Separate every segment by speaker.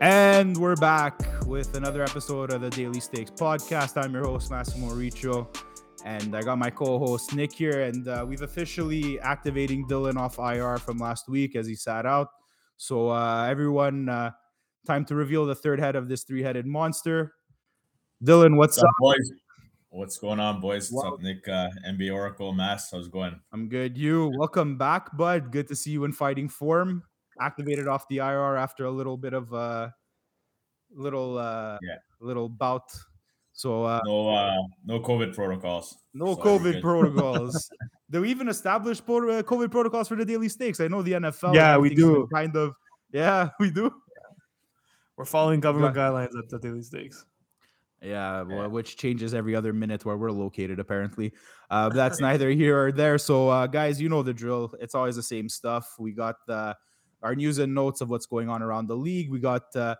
Speaker 1: And we're back with another episode of the Daily Stakes podcast. I'm your host, Massimo Riccio, and I got my co host, Nick, here. And uh, we've officially activating Dylan off IR from last week as he sat out. So, uh, everyone, uh, time to reveal the third head of this three headed monster. Dylan, what's,
Speaker 2: what's up, boys? What's going on, boys? What's up, Nick? Uh, NBA Oracle Mass. How's it going?
Speaker 1: I'm good. You welcome back, bud. Good to see you in fighting form activated off the IR after a little bit of a uh, little uh yeah. little bout. So uh
Speaker 2: no uh no COVID protocols.
Speaker 1: No so COVID protocols. do we even establish uh, COVID protocols for the daily stakes? I know the NFL.
Speaker 3: Yeah, we do.
Speaker 1: Kind of. Yeah, we do.
Speaker 3: We're following government yeah. guidelines at the daily stakes.
Speaker 1: Yeah, well, which changes every other minute where we're located, apparently. Uh, that's neither here or there. So, uh, guys, you know the drill. It's always the same stuff. We got the our news and notes of what's going on around the league. We got uh,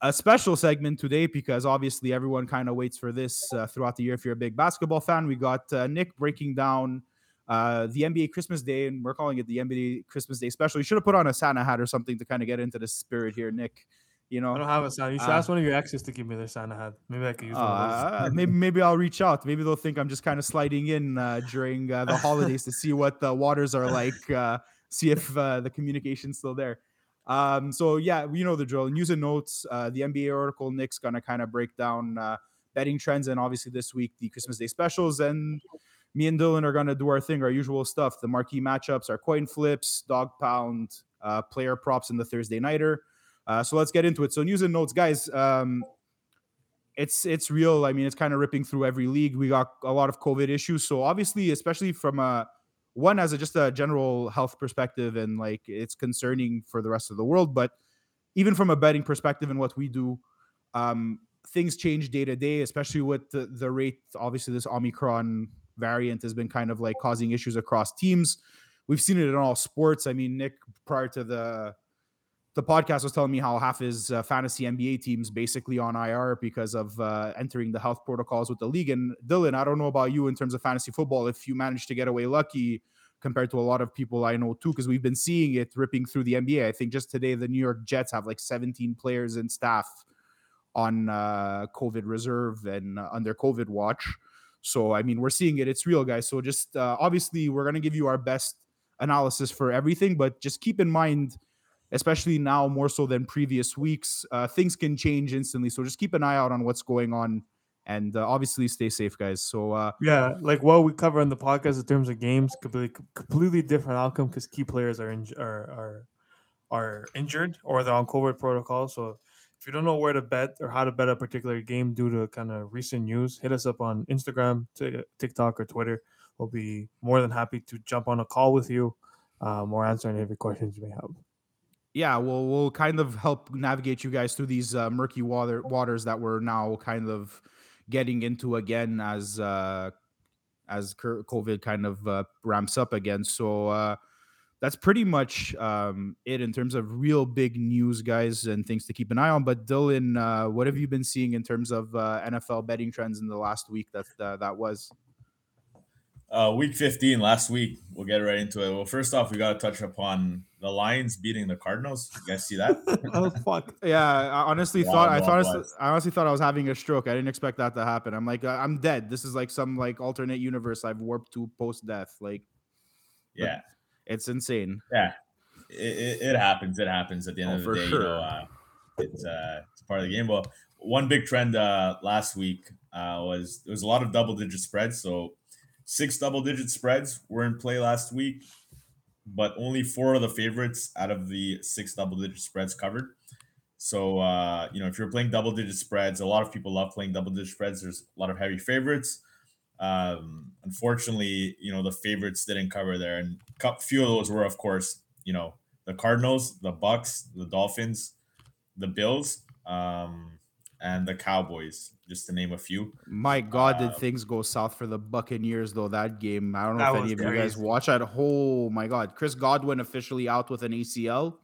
Speaker 1: a special segment today because obviously everyone kind of waits for this uh, throughout the year. If you're a big basketball fan, we got uh, Nick breaking down uh, the NBA Christmas Day, and we're calling it the NBA Christmas Day special. You should have put on a Santa hat or something to kind of get into the spirit here, Nick. You know,
Speaker 3: I don't have a Santa. You should uh, ask one of your exes to give me their Santa hat. Maybe I could use one.
Speaker 1: Uh, maybe maybe I'll reach out. Maybe they'll think I'm just kind of sliding in uh, during the holidays to see what the waters are like see if uh, the communication's still there. Um, so yeah, we know the drill. News and notes. Uh, the NBA Oracle Nick's gonna kind of break down uh, betting trends, and obviously this week the Christmas Day specials. And me and Dylan are gonna do our thing, our usual stuff: the marquee matchups, our coin flips, dog pound, uh, player props, in the Thursday nighter. Uh, so let's get into it. So news and notes, guys. Um, it's it's real. I mean, it's kind of ripping through every league. We got a lot of COVID issues. So obviously, especially from a one as a, just a general health perspective and like it's concerning for the rest of the world but even from a betting perspective and what we do um, things change day to day especially with the, the rate obviously this omicron variant has been kind of like causing issues across teams. We've seen it in all sports. I mean nick prior to the the podcast was telling me how half his uh, fantasy NBA teams basically on IR because of uh, entering the health protocols with the league. And Dylan, I don't know about you in terms of fantasy football, if you managed to get away lucky compared to a lot of people I know too, because we've been seeing it ripping through the NBA. I think just today the New York Jets have like 17 players and staff on uh, COVID reserve and under COVID watch. So I mean, we're seeing it. It's real, guys. So just uh, obviously, we're gonna give you our best analysis for everything, but just keep in mind especially now more so than previous weeks. Uh, things can change instantly, so just keep an eye out on what's going on, and uh, obviously stay safe, guys. So uh,
Speaker 3: yeah, like what we cover in the podcast in terms of games, completely completely different outcome because key players are, in, are are are injured or they're on COVID protocol. So if you don't know where to bet or how to bet a particular game due to kind of recent news, hit us up on Instagram, TikTok, or Twitter. We'll be more than happy to jump on a call with you um, or answer any of your questions you may have
Speaker 1: yeah, we'll we'll kind of help navigate you guys through these uh, murky water waters that we're now kind of getting into again as uh, as COVID kind of uh, ramps up again. So uh, that's pretty much um, it in terms of real big news, guys, and things to keep an eye on. But Dylan, uh, what have you been seeing in terms of uh, NFL betting trends in the last week that uh, that was?
Speaker 2: Uh, week 15 last week. We'll get right into it. Well, first off, we got to touch upon the Lions beating the Cardinals. You guys see that?
Speaker 1: oh fuck! Yeah, I honestly thought I thought I honestly thought I was having a stroke. I didn't expect that to happen. I'm like uh, I'm dead. This is like some like alternate universe I've warped to post death. Like,
Speaker 2: yeah,
Speaker 1: it's insane.
Speaker 2: Yeah, it, it, it, happens. It happens at the end oh, of the day. Sure. You know, uh, it's uh, it's part of the game. Well, one big trend uh, last week uh, was there was a lot of double digit spreads. So Six double digit spreads were in play last week, but only four of the favorites out of the six double digit spreads covered. So, uh, you know, if you're playing double digit spreads, a lot of people love playing double digit spreads. There's a lot of heavy favorites. Um, unfortunately, you know, the favorites didn't cover there. And a few of those were, of course, you know, the Cardinals, the Bucks, the Dolphins, the Bills. Um, and the Cowboys, just to name a few.
Speaker 1: My God, uh, did things go south for the Buccaneers though? That game, I don't know if any of crazy. you guys watch that. Oh my God, Chris Godwin officially out with an ACL.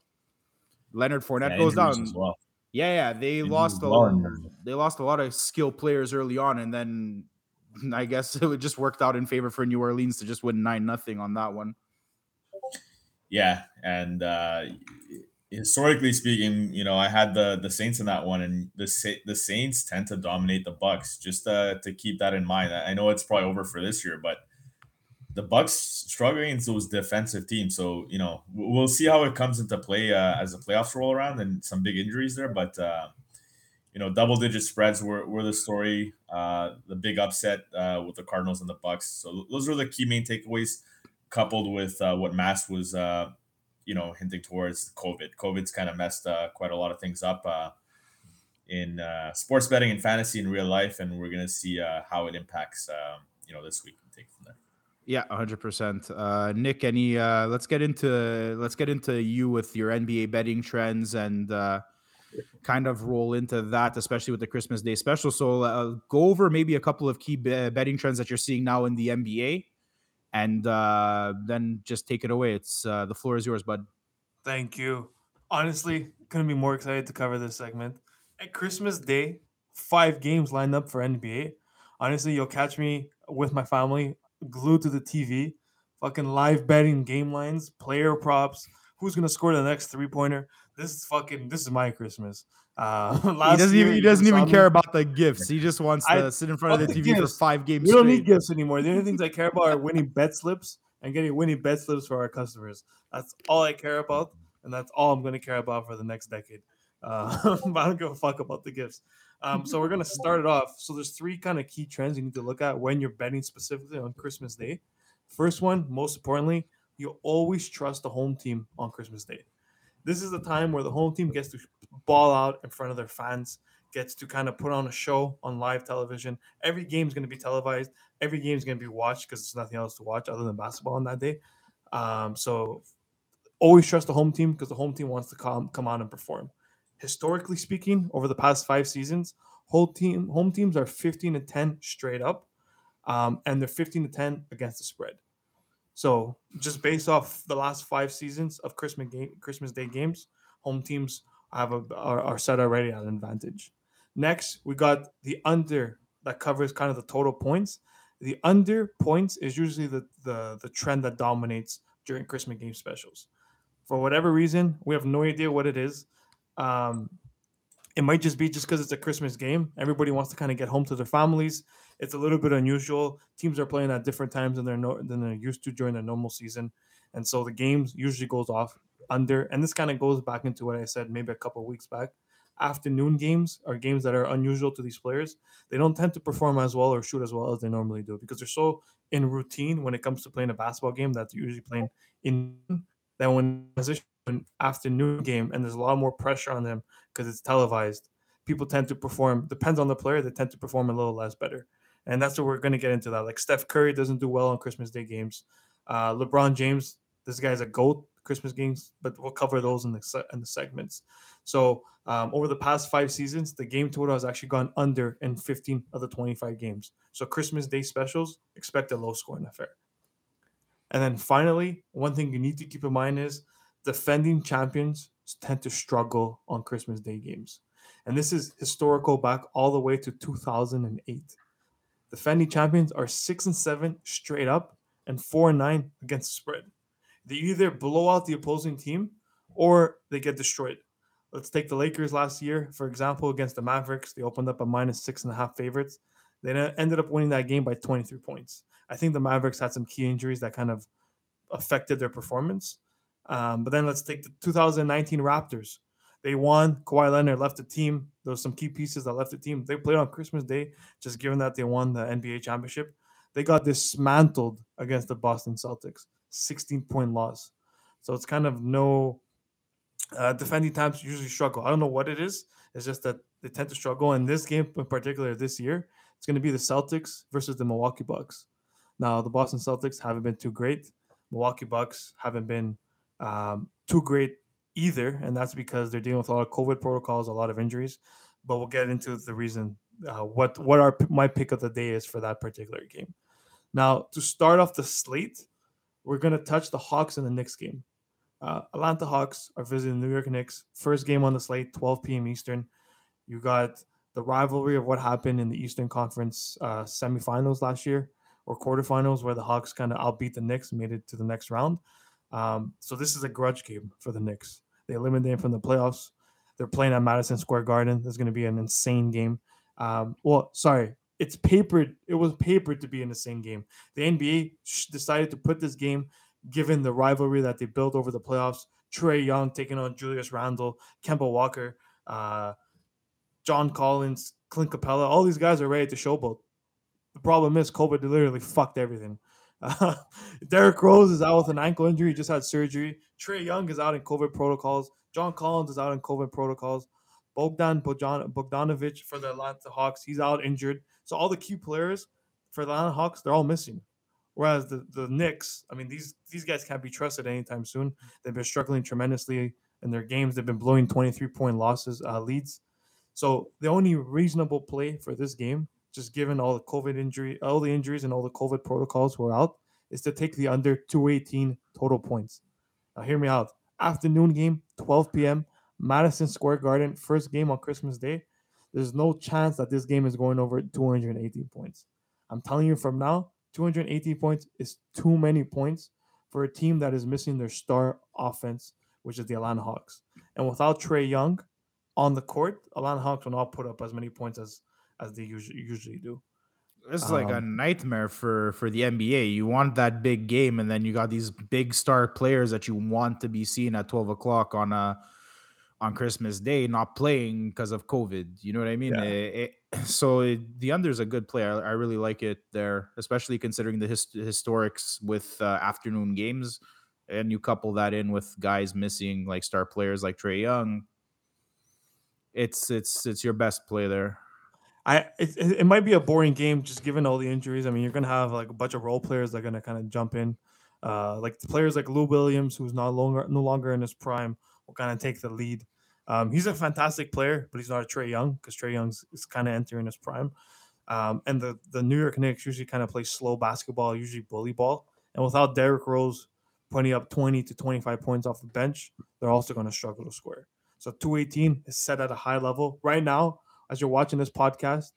Speaker 1: Leonard Fournette yeah, goes down. Well. Yeah, yeah, they lost a well they lost a lot of skill players early on, and then I guess it just worked out in favor for New Orleans to just win nine nothing on that one.
Speaker 2: Yeah, and uh, historically speaking, you know, I had the the Saints in that one, and the the Saints tend to dominate the Bucks. Just uh, to keep that in mind. I know it's probably over for this year, but the Bucks struggle against those defensive teams. So you know, we'll see how it comes into play uh, as the playoffs roll around, and some big injuries there. But uh, you know, double digit spreads were, were the story. Uh, the big upset uh, with the Cardinals and the Bucks. So those are the key main takeaways, coupled with uh, what Mass was, uh, you know, hinting towards COVID. COVID's kind of messed uh, quite a lot of things up uh, in sports betting and fantasy in real life, and we're gonna see how it impacts, um, you know, this week and take from there.
Speaker 1: Yeah, hundred percent. Nick, any? let's get into let's get into you with your NBA betting trends and kind of roll into that, especially with the Christmas Day special. So uh, go over maybe a couple of key betting trends that you're seeing now in the NBA, and uh, then just take it away. It's uh, the floor is yours, bud.
Speaker 3: Thank you. Honestly, couldn't be more excited to cover this segment. At Christmas Day, five games lined up for NBA. Honestly, you'll catch me with my family glued to the TV, fucking live betting game lines, player props, who's gonna score the next three pointer this is fucking this is my Christmas. Uh,
Speaker 1: he doesn't even he doesn't even care about the gifts. He just wants to I, sit in front of the TV gifts. for five games.
Speaker 3: We don't need gifts anymore. The only things I care about are winning bet slips and getting winning bet slips for our customers. That's all I care about, and that's all I'm going to care about for the next decade. Uh, I don't give a fuck about the gifts. Um, so we're gonna start it off. So there's three kind of key trends you need to look at when you're betting specifically on Christmas Day. First one, most importantly, you always trust the home team on Christmas Day this is the time where the home team gets to ball out in front of their fans, gets to kind of put on a show on live television. Every game is going to be televised. Every game is going to be watched because there's nothing else to watch other than basketball on that day. Um, so always trust the home team because the home team wants to come come on and perform. Historically speaking, over the past five seasons, team home teams are 15 to 10 straight up, um, and they're 15 to 10 against the spread. So just based off the last five seasons of Christmas game, Christmas Day games, home teams have a are, are set already at an advantage. Next, we got the under that covers kind of the total points. The under points is usually the the the trend that dominates during Christmas game specials. For whatever reason, we have no idea what it is. Um, it might just be just because it's a Christmas game. Everybody wants to kind of get home to their families. It's a little bit unusual. Teams are playing at different times than they're no, than they're used to during the normal season, and so the games usually goes off under. And this kind of goes back into what I said maybe a couple weeks back. Afternoon games are games that are unusual to these players. They don't tend to perform as well or shoot as well as they normally do because they're so in routine when it comes to playing a basketball game that they're usually playing in that when position an afternoon game and there's a lot more pressure on them because it's televised people tend to perform depends on the player they tend to perform a little less better and that's what we're going to get into that. Like Steph Curry doesn't do well on Christmas Day games. Uh, LeBron James, this guy's a goat Christmas games, but we'll cover those in the in the segments. So um, over the past five seasons, the game total has actually gone under in 15 of the 25 games. So Christmas Day specials expect a low scoring affair. And then finally, one thing you need to keep in mind is defending champions tend to struggle on Christmas Day games. And this is historical back all the way to 2008. Defending champions are six and seven straight up and four and nine against the spread. They either blow out the opposing team or they get destroyed. Let's take the Lakers last year, for example, against the Mavericks. They opened up a minus six and a half favorites. They ended up winning that game by 23 points. I think the Mavericks had some key injuries that kind of affected their performance. Um, but then let's take the 2019 Raptors. They won. Kawhi Leonard left the team. There was some key pieces that left the team. They played on Christmas Day, just given that they won the NBA championship. They got dismantled against the Boston Celtics, 16 point loss. So it's kind of no uh, defending times usually struggle. I don't know what it is. It's just that they tend to struggle. And this game in particular this year, it's going to be the Celtics versus the Milwaukee Bucks. Now, the Boston Celtics haven't been too great. Milwaukee Bucks haven't been um, too great either, and that's because they're dealing with a lot of COVID protocols, a lot of injuries. But we'll get into the reason uh, what what our my pick of the day is for that particular game. Now, to start off the slate, we're gonna touch the Hawks and the Knicks game. Uh, Atlanta Hawks are visiting the New York Knicks. First game on the slate, 12 p.m. Eastern. You got the rivalry of what happened in the Eastern Conference uh, semifinals last year or quarterfinals, where the Hawks kind of outbeat the Knicks, made it to the next round. Um, so this is a grudge game for the Knicks. They eliminated from the playoffs. They're playing at Madison Square Garden. There's going to be an insane game. Um, well, sorry, it's papered. It was papered to be an insane game. The NBA decided to put this game, given the rivalry that they built over the playoffs. Trae Young taking on Julius Randle, Kemba Walker, uh, John Collins, Clint Capela. All these guys are ready to showboat. The problem is COVID literally fucked everything. Uh, Derrick Rose is out with an ankle injury. He just had surgery. Trae Young is out in COVID protocols. John Collins is out in COVID protocols. Bogdan Bogdanovic for the Atlanta Hawks, he's out injured. So all the key players for the Atlanta Hawks, they're all missing. Whereas the the Knicks, I mean, these these guys can't be trusted anytime soon. They've been struggling tremendously in their games. They've been blowing 23 point losses uh, leads. So the only reasonable play for this game, just given all the COVID injury, all the injuries and all the COVID protocols were out, is to take the under 218 total points. Now hear me out. Afternoon game, 12 p.m. Madison Square Garden, first game on Christmas Day. There's no chance that this game is going over 218 points. I'm telling you from now, 218 points is too many points for a team that is missing their star offense, which is the Atlanta Hawks. And without Trae Young on the court, Atlanta Hawks will not put up as many points as as they usually usually do.
Speaker 1: This is um, like a um, nightmare for for the NBA. You want that big game, and then you got these big star players that you want to be seen at 12 o'clock on a on Christmas Day not playing because of COVID. You know what I mean? Yeah. It, it, so it, the under is a good play. I, I, really like it there, especially considering the hist- historics with uh, afternoon games. And you couple that in with guys missing like star players like Trae Young. It's it's it's your best play there.
Speaker 3: I it, it might be a boring game just given all the injuries. I mean, you're gonna have like a bunch of role players that are gonna kind of jump in, uh, like players like Lou Williams, who's not longer no longer in his prime will kind of take the lead. Um, he's a fantastic player, but he's not a Trae Young because Trae Young is kind of entering his prime. Um, and the the New York Knicks usually kind of play slow basketball, usually bully ball. And without Derrick Rose putting up 20 to 25 points off the bench, they're also going to struggle to score. So 218 is set at a high level. Right now, as you're watching this podcast,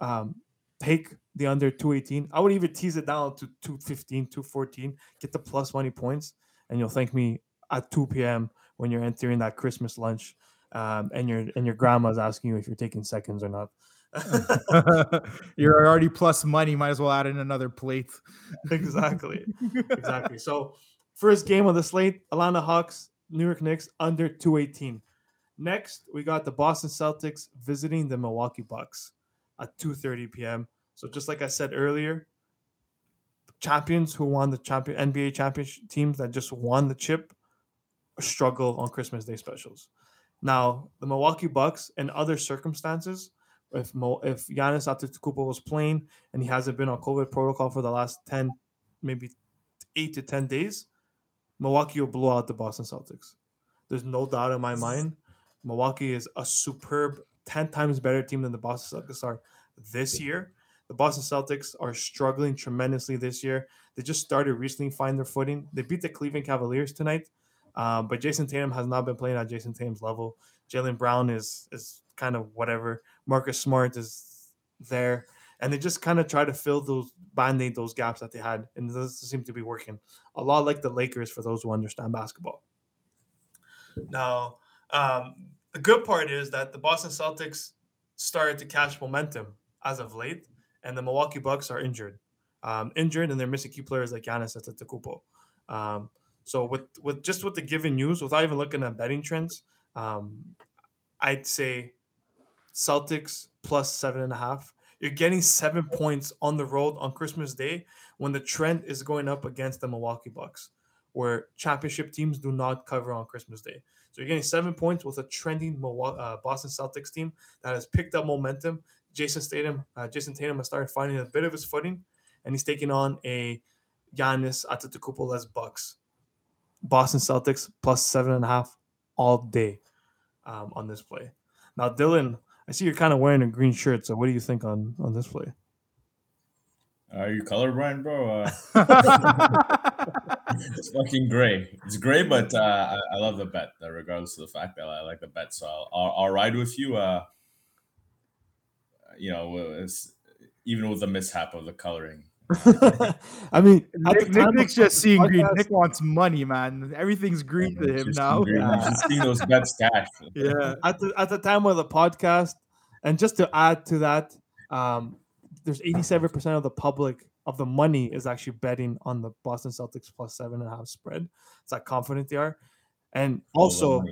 Speaker 3: um, take the under 218. I would even tease it down to 215, 214, get the plus money points, and you'll thank me at 2 p.m when you're entering that Christmas lunch, um, and your and your grandma's asking you if you're taking seconds or not.
Speaker 1: you're already plus money. Might as well add in another plate.
Speaker 3: exactly, exactly. So, first game of the slate: Atlanta Hawks, New York Knicks under 218. Next, we got the Boston Celtics visiting the Milwaukee Bucks at 2:30 p.m. So, just like I said earlier, champions who won the champion NBA championship teams that just won the chip struggle on Christmas Day specials. Now, the Milwaukee Bucks, in other circumstances, if Mo, if Giannis Antetokounmpo was playing and he hasn't been on COVID protocol for the last ten, maybe eight to ten days, Milwaukee will blow out the Boston Celtics. There's no doubt in my mind. Milwaukee is a superb, ten times better team than the Boston Celtics are this year. The Boston Celtics are struggling tremendously this year. They just started recently find their footing. They beat the Cleveland Cavaliers tonight. Um, but Jayson Tatum has not been playing at Jayson Tatum's level. Jaylen Brown is is kind of whatever. Marcus Smart is there, and they just kind of try to fill those band-aid those gaps that they had, and it doesn't seem to be working. A lot like the Lakers for those who understand basketball. Now, um, the good part is that the Boston Celtics started to catch momentum as of late, and the Milwaukee Bucks are injured, um, injured, and they're missing key players like Giannis Antetokounmpo. Um, so with with just with the given news, without even looking at betting trends, um, I'd say Celtics plus seven and a half. You're getting seven points on the road on Christmas Day when the trend is going up against the Milwaukee Bucks, where championship teams do not cover on Christmas Day. So you're getting seven points with a trending uh, Boston Celtics team that has picked up momentum. Jayson Tatum, uh, Jayson Tatum has started finding a bit of his footing, and he's taking on a Giannis Antetokounmpo-less Bucks. Boston Celtics plus seven and a half all day um, on this play. Now, Dylan, I see you're kind of wearing a green shirt. So, what do you think on on this play?
Speaker 2: Are you colorblind, bro? Uh, it's fucking gray. It's gray, but uh, I, I, love the bet, uh, regardless of the fact that I like the bet. So I'll, I'll, I'll ride with you. Uh, you know, even with the mishap of the coloring,
Speaker 3: I mean,
Speaker 1: Nick, Nick, Nick's just seeing podcast, green. Nick wants money, man. Everything's green to him now.
Speaker 2: Yeah. He's seeing those bets cash.
Speaker 3: Yeah. At the at the time of the podcast, and just to add to that, um, there's 87 percent of the public of the money is actually betting on the Boston Celtics plus seven and a half spread. It's how confident they are, and oh, also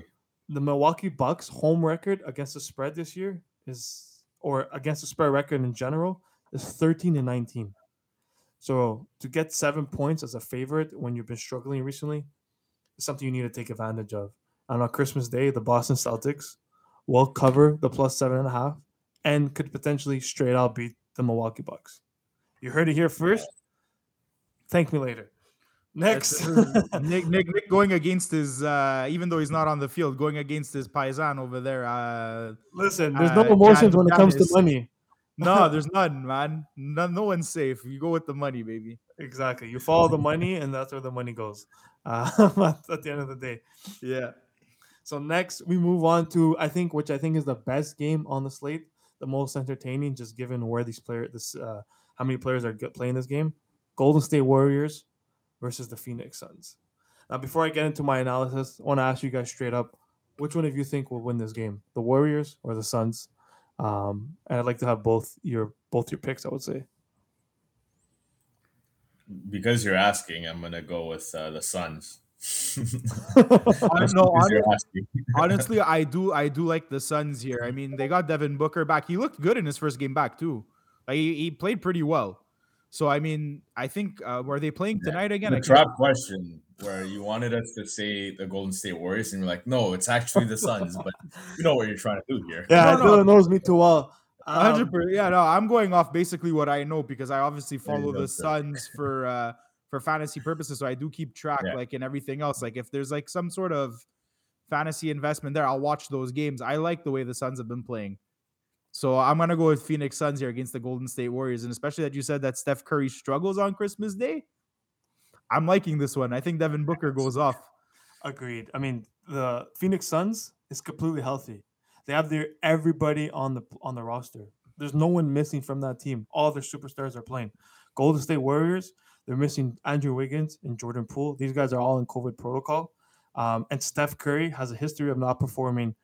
Speaker 3: the Milwaukee Bucks home record against the spread this year is, or against the spread record in general, is 13 and 19. So to get seven points as a favorite when you've been struggling recently is something you need to take advantage of. And on Christmas Day, the Boston Celtics will cover the plus seven and a half and could potentially straight out beat the Milwaukee Bucks. You heard it here first. Thank me later. Next,
Speaker 1: Nick, Nick, Nick going against his, uh, even though he's not on the field, going against his paisan over there. Uh,
Speaker 3: Listen, there's no uh, emotions when it comes to money.
Speaker 1: no, there's none, man. No, no one's safe. You go with the money, baby.
Speaker 3: Exactly. You follow the money, and that's where the money goes. Uh, at the end of the day.
Speaker 1: Yeah.
Speaker 3: So next, we move on to I think, which I think is the best game on the slate, the most entertaining, just given where these players, this, uh, how many players are playing this game. Golden State Warriors versus the Phoenix Suns. Now, before I get into my analysis, I want to ask you guys straight up, which one of you think will win this game, the Warriors or the Suns? Um, and I'd like to have both your both your picks. I would say.
Speaker 2: Because you're asking, I'm gonna go with uh, the Suns.
Speaker 1: no, honestly, honestly, I do I do like the Suns here. I mean, they got Devin Booker back. He looked good in his first game back too. Like he, he played pretty well. So I mean, I think uh, were they playing tonight again?
Speaker 2: The trap question where you wanted us to say the Golden State Warriors, and you're like, no, it's actually the Suns. but you know what you're trying to do here.
Speaker 3: Yeah, no, Dylan knows me too well.
Speaker 1: Um, yeah, no, I'm going off basically what I know because I obviously follow the Suns for uh for fantasy purposes. So I do keep track, yeah. like in everything else. Like if there's like some sort of fantasy investment there, I'll watch those games. I like the way the Suns have been playing. So I'm gonna go with Phoenix Suns here against the Golden State Warriors, and especially that you said that Steph Curry struggles on Christmas Day. I'm liking this one. I think Devin Booker goes off.
Speaker 3: Agreed. I mean, the Phoenix Suns is completely healthy. They have their everybody on the on the roster. There's no one missing from that team. All their superstars are playing. Golden State Warriors, they're missing Andrew Wiggins and Jordan Poole. These guys are all in COVID protocol. Um, and Steph Curry has a history of not performing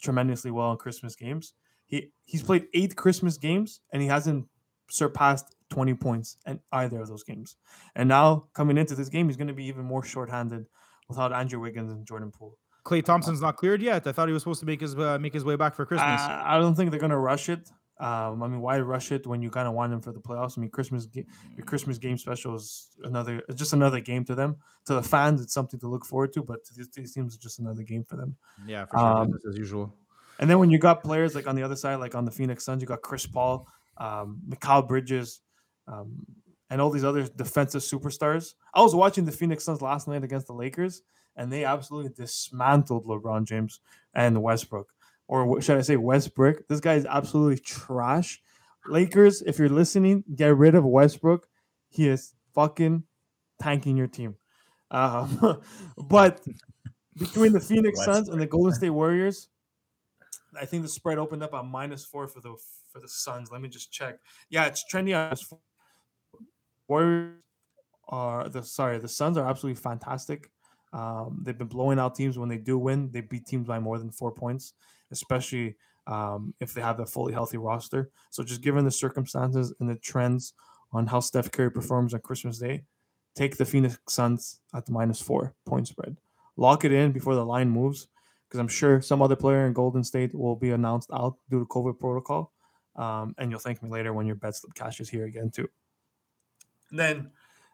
Speaker 3: tremendously well in Christmas games. He he's played eight Christmas games and he hasn't surpassed 20 points in either of those games. And now coming into this game, he's going to be even more shorthanded without Andrew Wiggins and Jordan Poole.
Speaker 1: Klay Thompson's not cleared yet. I thought he was supposed to make his uh, make his way back for Christmas.
Speaker 3: Uh, I don't think they're going to rush it. Um, I mean, why rush it when you kind of want them for the playoffs? I mean, Christmas your Christmas game special is another just another game to them. To the fans, it's something to look forward to, but to these, these teams, it's just another game for them.
Speaker 1: Yeah, for sure, um, as usual.
Speaker 3: And then when you got players like on the other side, like on the Phoenix Suns, you got Chris Paul, um, Mikal Bridges, um, and all these other defensive superstars. I was watching the Phoenix Suns last night against the Lakers, and they absolutely dismantled LeBron James and Westbrook. Or should I say Westbrook? This guy is absolutely trash. Lakers, if you're listening, get rid of Westbrook. He is fucking tanking your team. Um, but between the Phoenix Suns and the Golden State Warriors, I think the spread opened up on minus four for the for the Suns. Let me just check. Yeah, it's trending on Warriors are the sorry, the Suns are absolutely fantastic. Um, they've been blowing out teams when they do win. They beat teams by more than four points, especially um, if they have a fully healthy roster. So just given the circumstances and the trends on how Steph Curry performs on Christmas Day, take the Phoenix Suns at the minus four point spread. Lock it in before the line moves because I'm sure some other player in Golden State will be announced out due to COVID protocol. Um, and you'll thank me later when your bet slip cash is here again too. And then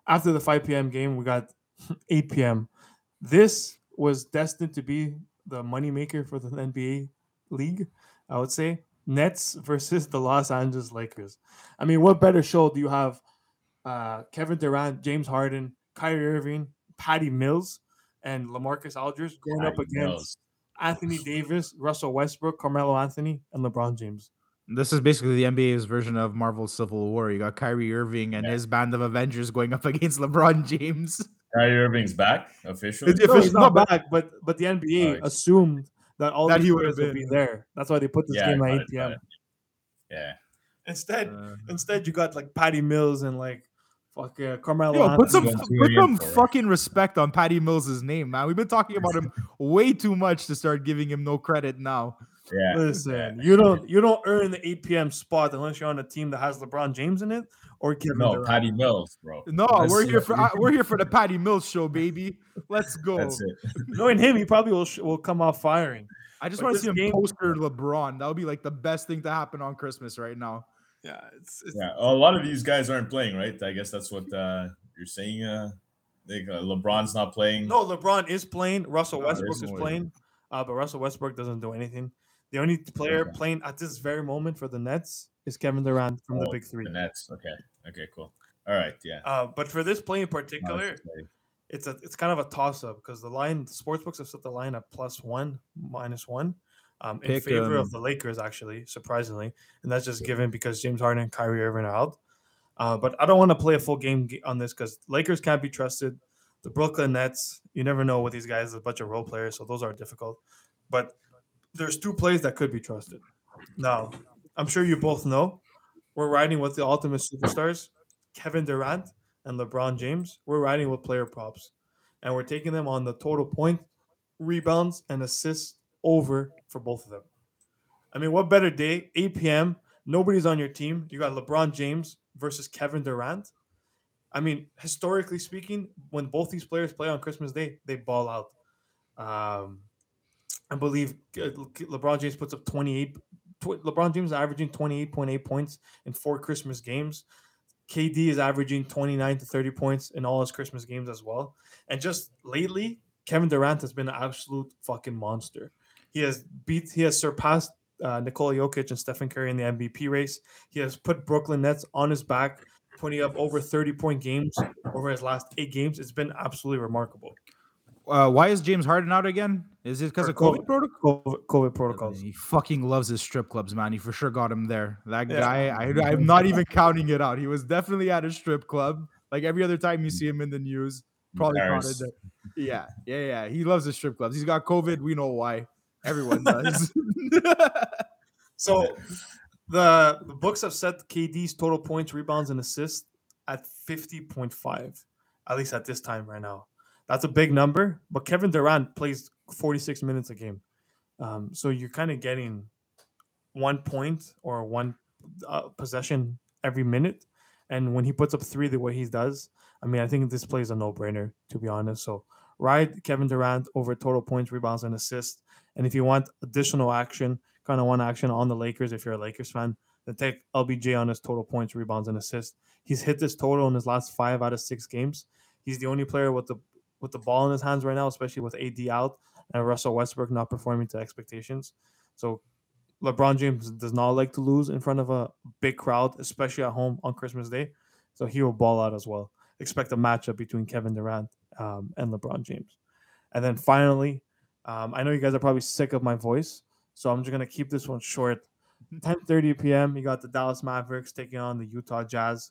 Speaker 3: after the 5 p.m. game, we got 8 p.m. This was destined to be the moneymaker for the NBA league, I would say. Nets versus the Los Angeles Lakers. I mean, what better show do you have? Uh, Kevin Durant, James Harden, Kyrie Irving, Patty Mills, and Lamarcus Aldridge going Patty up against Mills. Anthony Davis, Russell Westbrook, Carmelo Anthony, and LeBron James.
Speaker 1: This is basically the NBA's version of Marvel's Civil War. You got Kyrie Irving and yeah. his band of Avengers going up against LeBron James.
Speaker 2: Kyrie Irving's back officially.
Speaker 3: No, he's not back, but but the NBA oh, assumed that all that he would be there. That's why they put this yeah, game at 8 p.m.
Speaker 2: Yeah.
Speaker 3: Instead, uh, instead you got like Patty Mills and like Fuck yeah, uh, Carmelo.
Speaker 1: put some, put some fucking respect on Patty Mills' name, man. We've been talking about him way too much to start giving him no credit now.
Speaker 3: Yeah. Listen, you don't you don't earn the 8 p.m. spot unless you're on a team that has LeBron James in it or Kevin
Speaker 2: No,
Speaker 3: Durant.
Speaker 2: Patty Mills, bro.
Speaker 1: No, That's we're here for uh, we're here for the Patty Mills show, baby. Let's go.
Speaker 2: That's it.
Speaker 3: Knowing him, he probably will will come off firing.
Speaker 1: I just want to see him game, poster LeBron. That would be like the best thing to happen on Christmas right now.
Speaker 3: Yeah, it's, it's
Speaker 2: yeah. A lot of these guys aren't playing, right? I guess that's what uh, you're saying. Uh, they, uh, LeBron's not playing.
Speaker 3: No, LeBron is playing. Russell no, Westbrook is playing, uh, but Russell Westbrook doesn't do anything. The only player okay. playing at this very moment for the Nets is Kevin Durant from oh, the Big Three.
Speaker 2: The Nets. Okay. Okay. Cool. All right. Yeah.
Speaker 3: Uh, but for this play in particular, it's a it's kind of a toss up because the line, the sports books have set the line at plus one, minus one, um, in Pick, favor um, of the Lakers. Actually, surprisingly, and that's just given because James Harden and Kyrie Irving are out. Uh, but I don't want to play a full game on this because Lakers can't be trusted. The Brooklyn Nets, you never know with these guys. A bunch of role players, so those are difficult. But there's two plays that could be trusted. Now, I'm sure you both know we're riding with the ultimate superstars, Kevin Durant and LeBron James. We're riding with player props, and we're taking them on the total point, rebounds, and assists over for both of them. I mean, what better day? 8 p.m. Nobody's on your team. You got LeBron James versus Kevin Durant. I mean, historically speaking, when both these players play on Christmas Day, they ball out. Um, I believe uh, LeBron James puts up 28. LeBron James is averaging 28.8 points in four Christmas games. KD is averaging 29 to 30 points in all his Christmas games as well. And just lately, Kevin Durant has been an absolute fucking monster. He has beat, he has surpassed uh, Nikola Jokic and Stephen Curry in the MVP race. He has put Brooklyn Nets on his back, putting up over 30 point games over his last eight games. It's been absolutely remarkable.
Speaker 1: Uh, why is James Harden out again? Is it because of COVID, COVID, protocol?
Speaker 3: COVID, COVID, protocols.
Speaker 1: He fucking loves his strip clubs, man. He for sure got him there. That yeah. guy, I, I'm not even counting it out. He was definitely at a strip club. Like every other time you see him in the news, probably caught. Yeah, yeah, yeah. He loves his strip clubs. He's got COVID. We know why. Everyone does.
Speaker 3: so the the books have set KD's total points, rebounds, and assists at 50.5, at least at this time right now. That's a big number, but Kevin Durant plays 46 minutes a game. Um, so you're kind of getting one point or one uh, possession every minute. And when he puts up three the way he does, I mean, I think this play is a no brainer, to be honest. So ride Kevin Durant over total points, rebounds, and assists. And if you want additional action, kind of one action on the Lakers, if you're a Lakers fan, then take LBJ on his total points, rebounds, and assists. He's hit this total in his last five out of six games. He's the only player with the with the ball in his hands right now, especially with AD out and Russell Westbrook not performing to expectations. So LeBron James does not like to lose in front of a big crowd, especially at home on Christmas Day. So he will ball out as well. Expect a matchup between Kevin Durant um, and LeBron James. And then finally, um, I know you guys are probably sick of my voice, so I'm just gonna keep this one short. 10:30 p.m. You got the Dallas Mavericks taking on the Utah Jazz.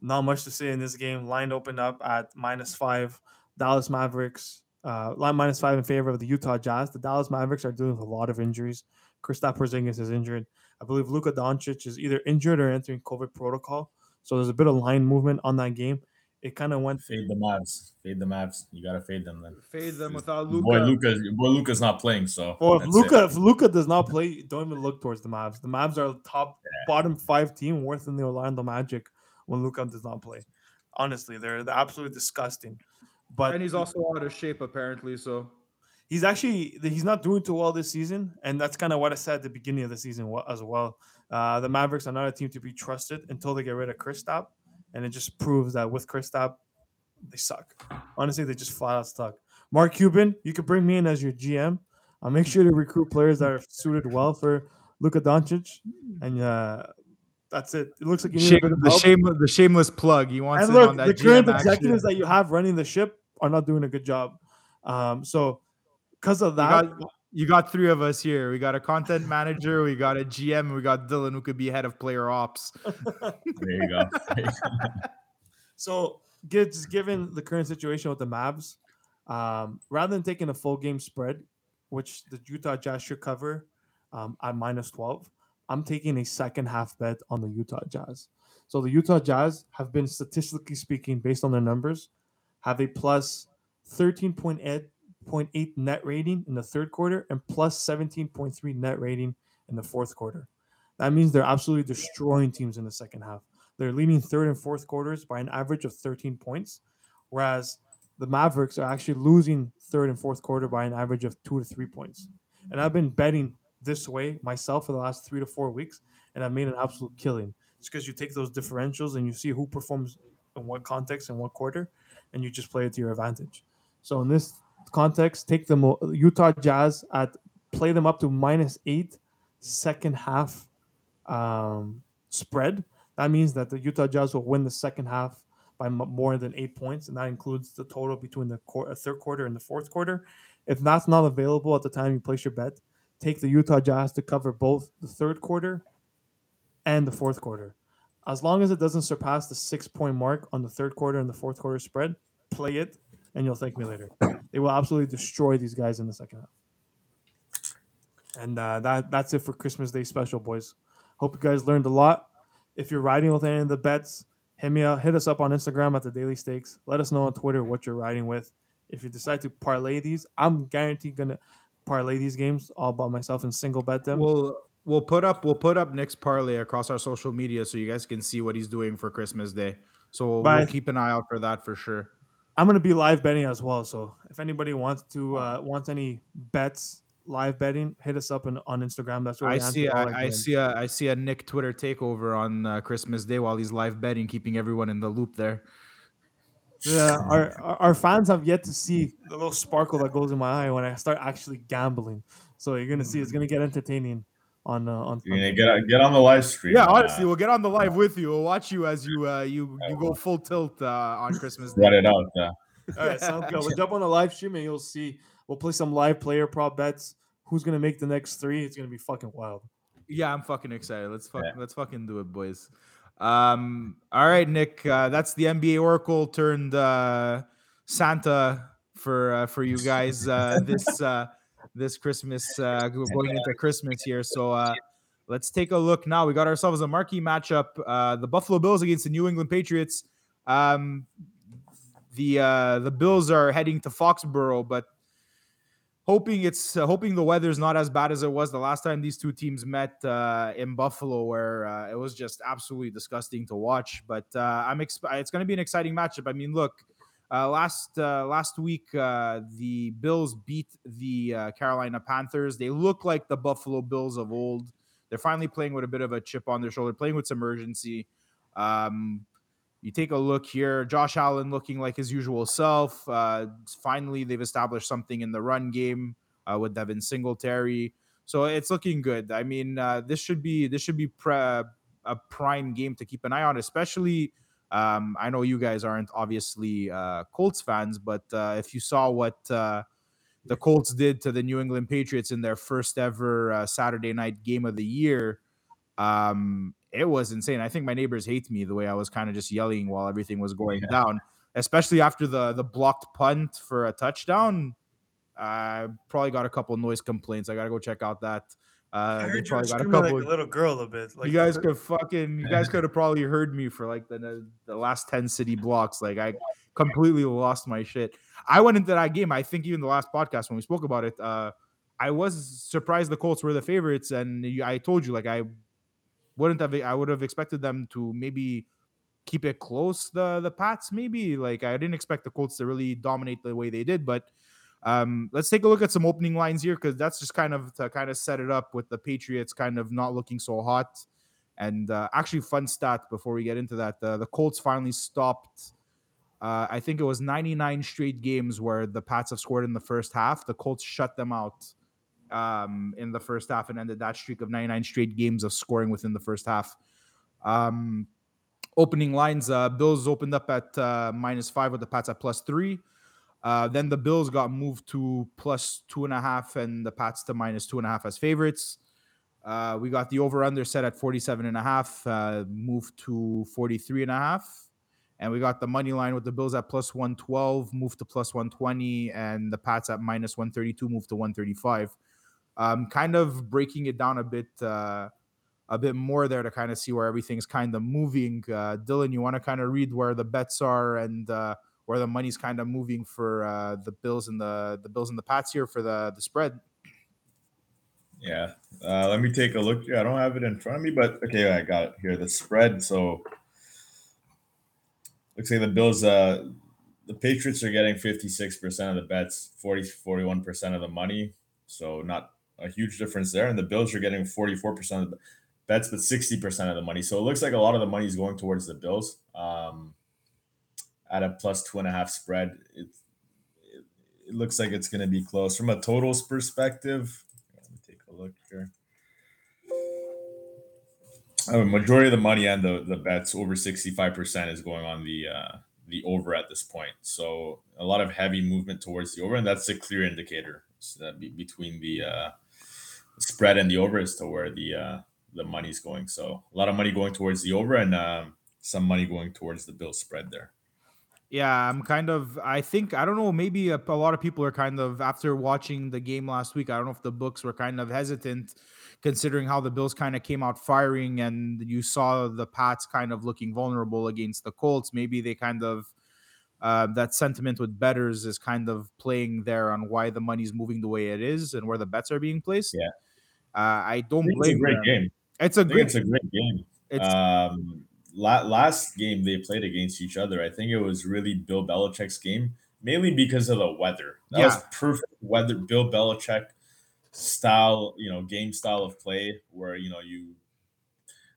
Speaker 3: Not much to say in this game. Line opened up at minus five. Dallas Mavericks, uh, line minus five in favor of the Utah Jazz. The Dallas Mavericks are dealing with a lot of injuries. Kristaps Porzingis is injured. I believe Luka Doncic is either injured or entering COVID protocol. So there's a bit of line movement on that game. It kind of went
Speaker 2: fade the Mavs. Fade the Mavs. You gotta fade them then.
Speaker 1: Fade them without Luka.
Speaker 2: Boy, Luka. Boy, Luka's not playing. So.
Speaker 3: Well, if Luka, if Luka does not play, don't even look towards the Mavs. The Mavs are top yeah. bottom five team, worse than the Orlando Magic when Luka does not play. Honestly, they're, they're absolutely disgusting. But
Speaker 1: and he's also out of shape apparently. So
Speaker 3: he's actually he's not doing too well this season, and that's kind of what I said at the beginning of the season as well. Uh, the Mavericks are not a team to be trusted until they get rid of Kristaps, and it just proves that with Kristaps, they suck. Honestly, they just flat out suck. Mark Cuban, you could bring me in as your GM. I'll make sure to recruit players that are suited well for Luka Doncic, and uh, that's it. It looks like you need
Speaker 1: Shame, the shame, the shameless plug. You want
Speaker 3: and look, the current GM executives action. that you have running the ship are not doing a good job. Um, so because of that,
Speaker 1: got, you got, three of us here. We got a content manager, we got a GM, we got Dylan who could be head of player ops.
Speaker 2: there you go.
Speaker 3: so, just given the current situation with the Mavs, um, rather than taking a full game spread, which the Utah Jazz should cover um, at minus twelve. I'm taking a second half bet on the Utah Jazz. So the Utah Jazz have been statistically speaking, based on their numbers, have a plus 13.8 net rating in the third quarter and plus 17.3 net rating in the fourth quarter. That means they're absolutely destroying teams in the second half. They're leading third and fourth quarters by an average of 13 points, whereas the Mavericks are actually losing third and fourth quarter by an average of two to three points. And I've been betting this way myself for the last three to four weeks, and I've made an absolute killing. It's because you take those differentials and you see who performs in what context and what quarter, and you just play it to your advantage. So in this context, take the Utah Jazz at play them up to minus eight second half um, spread. That means that the Utah Jazz will win the second half by more than eight points, and that includes the total between the qu- third quarter and the fourth quarter. If that's not available at the time you place your bet, take the Utah Jazz to cover both the third quarter and the fourth quarter. As long as it doesn't surpass the six point mark on the third quarter and the fourth quarter spread, play it and you'll thank me later. They will absolutely destroy these guys in the second half. And uh, that that's it for Christmas Day special, boys. Hope you guys learned a lot. If you're riding with any of the bets, hit me out, hit us up on Instagram at the Daily Stakes. Let us know on Twitter what you're riding with. If you decide to parlay these, I'm guaranteed gonna parlay these games all by myself and single bet them.
Speaker 1: We'll we'll put up we'll put up Nick's parlay across our social media so you guys can see what he's doing for Christmas Day. So we'll keep an eye out for that for sure.
Speaker 3: I'm gonna be live betting as well. So if anybody wants to uh, wants any bets live betting, hit us up on, on Instagram. That's where
Speaker 1: I see. I, I see a I see a Nick Twitter takeover on uh, Christmas Day while he's live betting, keeping everyone in the loop there.
Speaker 3: Yeah, our our fans have yet to see the little sparkle that goes in my eye when I start actually gambling. So you're gonna see it's gonna get entertaining on uh, on.
Speaker 2: You're gonna get get on the live stream.
Speaker 1: Yeah, honestly, uh, we'll get on the live with you. We'll watch you as you uh, you you go full tilt uh, on Christmas
Speaker 2: Day. Get it out. Yeah.
Speaker 3: All right, sounds good. We'll jump on the live stream and you'll see. We'll play some live player prop bets. Who's gonna make the next three? It's gonna be fucking wild.
Speaker 1: Yeah, I'm fucking excited. Let's fuck, yeah. let's fucking do it, boys. Um, all right, Nick. Uh, that's the NBA Oracle turned uh, Santa for uh, for you guys uh, this uh, this Christmas uh, going into Christmas here. So uh, let's take a look now. We got ourselves a marquee matchup: uh, the Buffalo Bills against the New England Patriots. Um, the uh, the Bills are heading to Foxborough, but hoping it's uh, hoping the weather's not as bad as it was the last time these two teams met uh, in Buffalo, where uh, it was just absolutely disgusting to watch. But uh, I'm exp- it's going to be an exciting matchup. I mean, look, uh, last uh, last week the Bills beat the Carolina Panthers. They look like the Buffalo Bills of old. They're finally playing with a bit of a chip on their shoulder, playing with some urgency. Um, you take a look here, Josh Allen looking like his usual self. Uh, finally, they've established something in the run game uh, with Devin Singletary, so it's looking good. I mean, uh, this should be this should be pre- a prime game to keep an eye on, especially. Um, I know you guys aren't obviously uh, Colts fans, but uh, if you saw what uh, the Colts did to the New England Patriots in their first ever Saturday night game of the year, um, it was insane. I think my neighbors hate me the way I was kind of just yelling while everything was going yeah. down, especially after the the blocked punt for a touchdown. I probably got a couple noise complaints. I gotta go check out that.
Speaker 3: Uh, I heard you got a couple. Like a little girl a bit.
Speaker 1: Like you guys could fucking. You guys could have probably heard me for like the the last ten city blocks. Like I completely lost my shit. I went into that game. I think even the last podcast when we spoke about it, uh, I was surprised the Colts were the favorites, and I told you like I wouldn't have I would have expected them to maybe keep it close the the Pats maybe like I didn't expect the Colts to really dominate the way they did but um, let's take a look at some opening lines here because that's just kind of to kind of set it up with the Patriots kind of not looking so hot and uh, actually fun stat before we get into that uh, the Colts finally stopped uh, I think it was 99 straight games where the Pats have scored in the first half the Colts shut them out um, in the first half and ended that streak of 99 straight games of scoring within the first half. Um, opening lines, uh, Bills opened up at uh, minus five with the Pats at plus three. Uh, then the Bills got moved to plus two and a half and the Pats to minus two and a half as favorites. Uh, we got the over under set at 47 and a half, uh, moved to 43 and a half. And we got the money line with the Bills at plus 112, moved to plus 120, and the Pats at minus 132, moved to 135 um, kind of breaking it down a bit uh, a bit more there to kind of see where everything's kind of moving. Uh, Dylan, you want to kind of read where the bets are and uh, where the money's kind of moving for uh, the Bills and the the Bills and the Pats here for the the spread.
Speaker 2: Yeah, uh, let me take a look. I don't have it in front of me, but okay, I got it here. The spread. So looks like the Bills. Uh, the Patriots are getting 56% of the bets, 40 41% of the money. So not a huge difference there. And the Bills are getting 44% of the bets, but 60% of the money. So it looks like a lot of the money is going towards the Bills. Um, at a plus two and a half spread, it, it, it looks like it's going to be close. From a totals perspective, let me take a look here. A majority of the money and the, the bets over 65% is going on the uh, the over at this point. So a lot of heavy movement towards the over, and that's a clear indicator so be, between the uh, spread and the over is to where the uh, the money's going. So a lot of money going towards the over, and um, some money going towards the bill spread there.
Speaker 1: Yeah, I'm kind of. I think I don't know. Maybe a, a, lot of people are kind of after watching the game last week. I don't know if the books were kind of hesitant, considering how the Bills kind of came out firing, and you saw the Pats kind of looking vulnerable against the Colts. Maybe they kind of uh, that sentiment with betters is kind of playing there on why the money's moving the way it is and where the bets are being placed.
Speaker 2: Yeah,
Speaker 1: uh, I don't
Speaker 2: I
Speaker 1: blame.
Speaker 2: It's a great them. game.
Speaker 1: It's a great.
Speaker 2: It's a great game. It's, um, last game they played against each other, I think it was really Bill Belichick's game, mainly because of the weather. That yeah. was perfect weather. Bill Belichick style, you know, game style of play where you know you.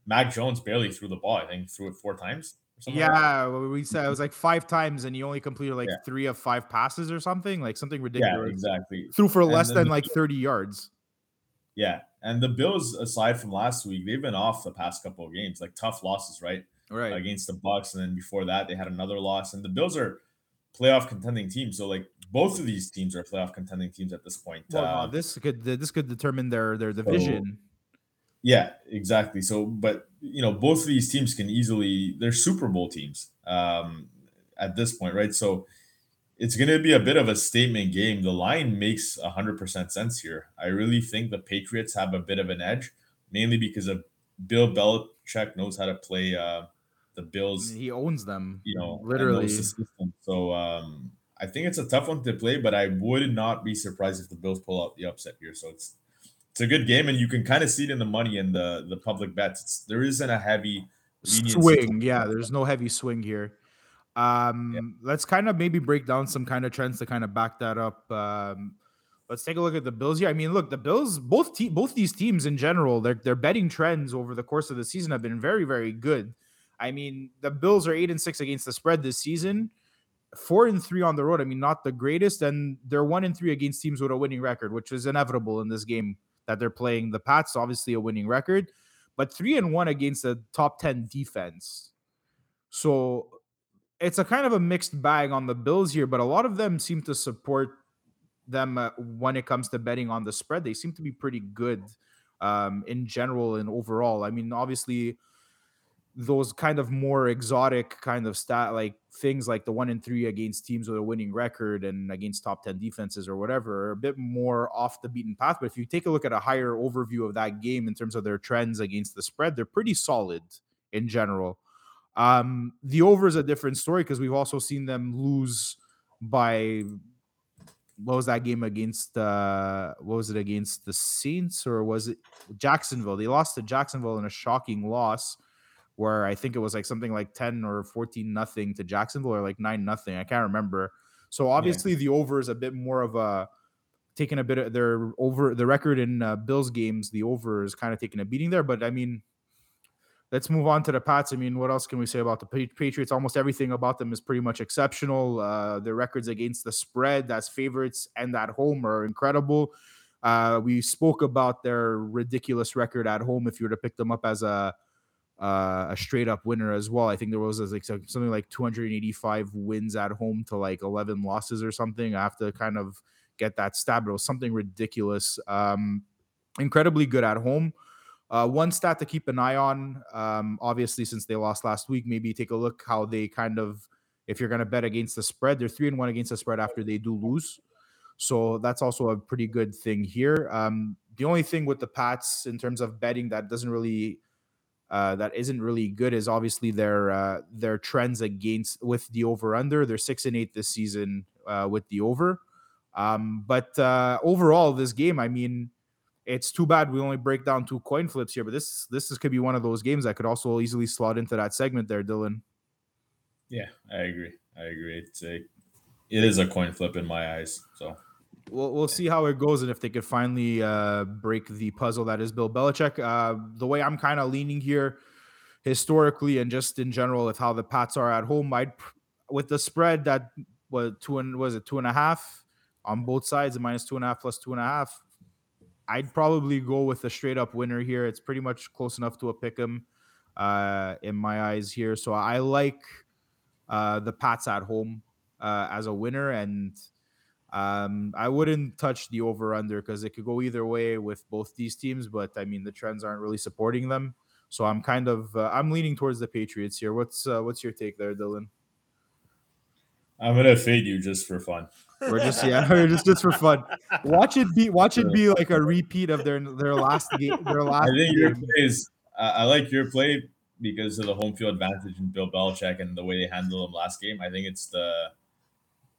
Speaker 2: Mac Jones barely threw the ball. I think threw it four times.
Speaker 1: Yeah, like we said it was like five times, and he only completed like yeah. three of five passes or something, like something ridiculous.
Speaker 2: Yeah, exactly.
Speaker 1: Threw for less than like thirty yards.
Speaker 2: Yeah, and the Bills, aside from last week, they've been off the past couple of games, like tough losses, right?
Speaker 1: Right.
Speaker 2: Against the Bucs, and then before that, they had another loss. And the Bills are playoff contending teams, so like both of these teams are playoff contending teams at this point.
Speaker 1: Well, uh, this could this could determine their their division.
Speaker 2: So, yeah, exactly. So, but you know, both of these teams can easily they're Super Bowl teams um, at this point, right? So it's going to be a bit of a statement game. The line makes 100% sense here. I really think the Patriots have a bit of an edge, mainly because of Bill Belichick knows how to play uh, the Bills.
Speaker 1: He owns them,
Speaker 2: you know,
Speaker 1: literally.
Speaker 2: So um, I think it's a tough one to play, but I would not be surprised if the Bills pull out the upset here. So it's it's a good game, and you can kind of see it in the money and the the public bets. It's, there isn't a heavy
Speaker 1: swing. Yeah, there's no heavy swing here. Um, yeah. let's kind of maybe break down some kind of trends to kind of back that up. Um, let's take a look at the Bills here. I mean, look, the Bills, both te- both these teams in general, their their betting trends over the course of the season have been very, very good. I mean, the Bills are eight and six against the spread this season, four and three on the road. I mean, not the greatest, and they're one and three against teams with a winning record, which is inevitable in this game that they're playing. The Pats, obviously a winning record, but three and one against a top 10 defense. So it's a kind of a mixed bag on the Bills here, but a lot of them seem to support them uh, when it comes to betting on the spread. They seem to be pretty good um, in general and overall. I mean, obviously, those kind of more exotic kind of stat like things like the one in three against teams with a winning record and against top 10 defenses or whatever are a bit more off the beaten path but if you take a look at a higher overview of that game in terms of their trends against the spread they're pretty solid in general um the over is a different story because we've also seen them lose by what was that game against uh what was it against the saints or was it jacksonville they lost to jacksonville in a shocking loss where I think it was like something like 10 or 14 nothing to Jacksonville or like 9 nothing. I can't remember. So obviously yeah. the over is a bit more of a taking a bit of their over the record in uh, Bills games. The over is kind of taking a beating there, but I mean, let's move on to the Pats. I mean, what else can we say about the Patriots? Almost everything about them is pretty much exceptional. Uh, their records against the spread as favorites and at home are incredible. Uh, we spoke about their ridiculous record at home. If you were to pick them up as a uh, a straight up winner as well. I think there was like something like 285 wins at home to like 11 losses or something. I have to kind of get that stab. it was something ridiculous. Um, incredibly good at home. Uh, one stat to keep an eye on, um, obviously, since they lost last week, maybe take a look how they kind of, if you're going to bet against the spread, they're three and one against the spread after they do lose. So that's also a pretty good thing here. Um, the only thing with the Pats in terms of betting that doesn't really uh, that isn't really good is obviously their uh, their trends against with the over under. They're six and eight this season uh, with the over. Um, but uh, overall, this game, I mean, it's too bad we only break down two coin flips here. But this this is, could be one of those games that could also easily slot into that segment there, Dylan.
Speaker 2: Yeah, I agree. I agree. It's a it is a coin flip in my eyes. So
Speaker 1: we'll we'll see how it goes and if they could finally uh, break the puzzle that is Bill Belichick. Uh, the way I'm kind of leaning here, historically and just in general, with how the Pats are at home, I'd with the spread that was two and was it two and a half on both sides, minus two and a half plus two and a half. I'd probably go with a straight up winner here. It's pretty much close enough to a pick 'em uh, in my eyes here. So I like uh, the Pats at home uh, as a winner, and um, I wouldn't touch the over under because it could go either way with both these teams. But I mean, the trends aren't really supporting them, so I'm kind of uh, I'm leaning towards the Patriots here. What's uh, what's your take there, Dylan?
Speaker 2: I'm gonna fade you just for fun.
Speaker 1: We're just yeah, we're just just for fun. Watch it be watch it be like a repeat of their their last game. Their last.
Speaker 2: I think your play is. I like your play because of the home field advantage and Bill Belichick and the way they handled him last game. I think it's the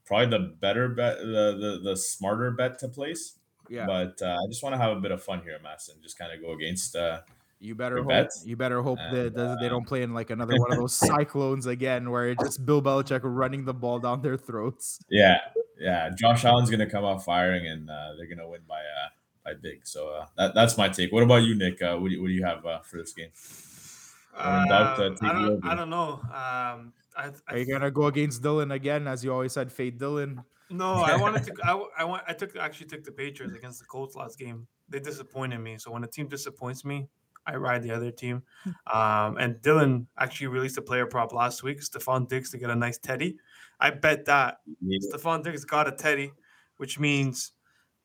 Speaker 2: probably the better bet, the the, the smarter bet to place. Yeah. But uh, I just want to have a bit of fun here, Mass, and just kind of go against. Uh,
Speaker 1: you better hope. Bets. You better hope and, that uh, they don't play in like another one of those cyclones again, where it's just Bill Belichick running the ball down their throats.
Speaker 2: Yeah, yeah. Josh Allen's gonna come out firing, and uh, they're gonna win by uh, by big. So uh, that, that's my take. What about you, Nick? Uh, what, do you, what do you have uh, for this game?
Speaker 3: Uh, doubt, uh, I, don't, I don't know. Um,
Speaker 1: I, I, Are you gonna go against Dylan again, as you always said, fade Dylan?
Speaker 3: No, I wanted to. I, I want. I took actually took the Patriots against the Colts last game. They disappointed me. So when a team disappoints me, I ride the other team. Um, and Dylan actually released a player prop last week, Stefon Diggs to get a nice Teddy. I bet that yeah. Stefon Diggs got a Teddy, which means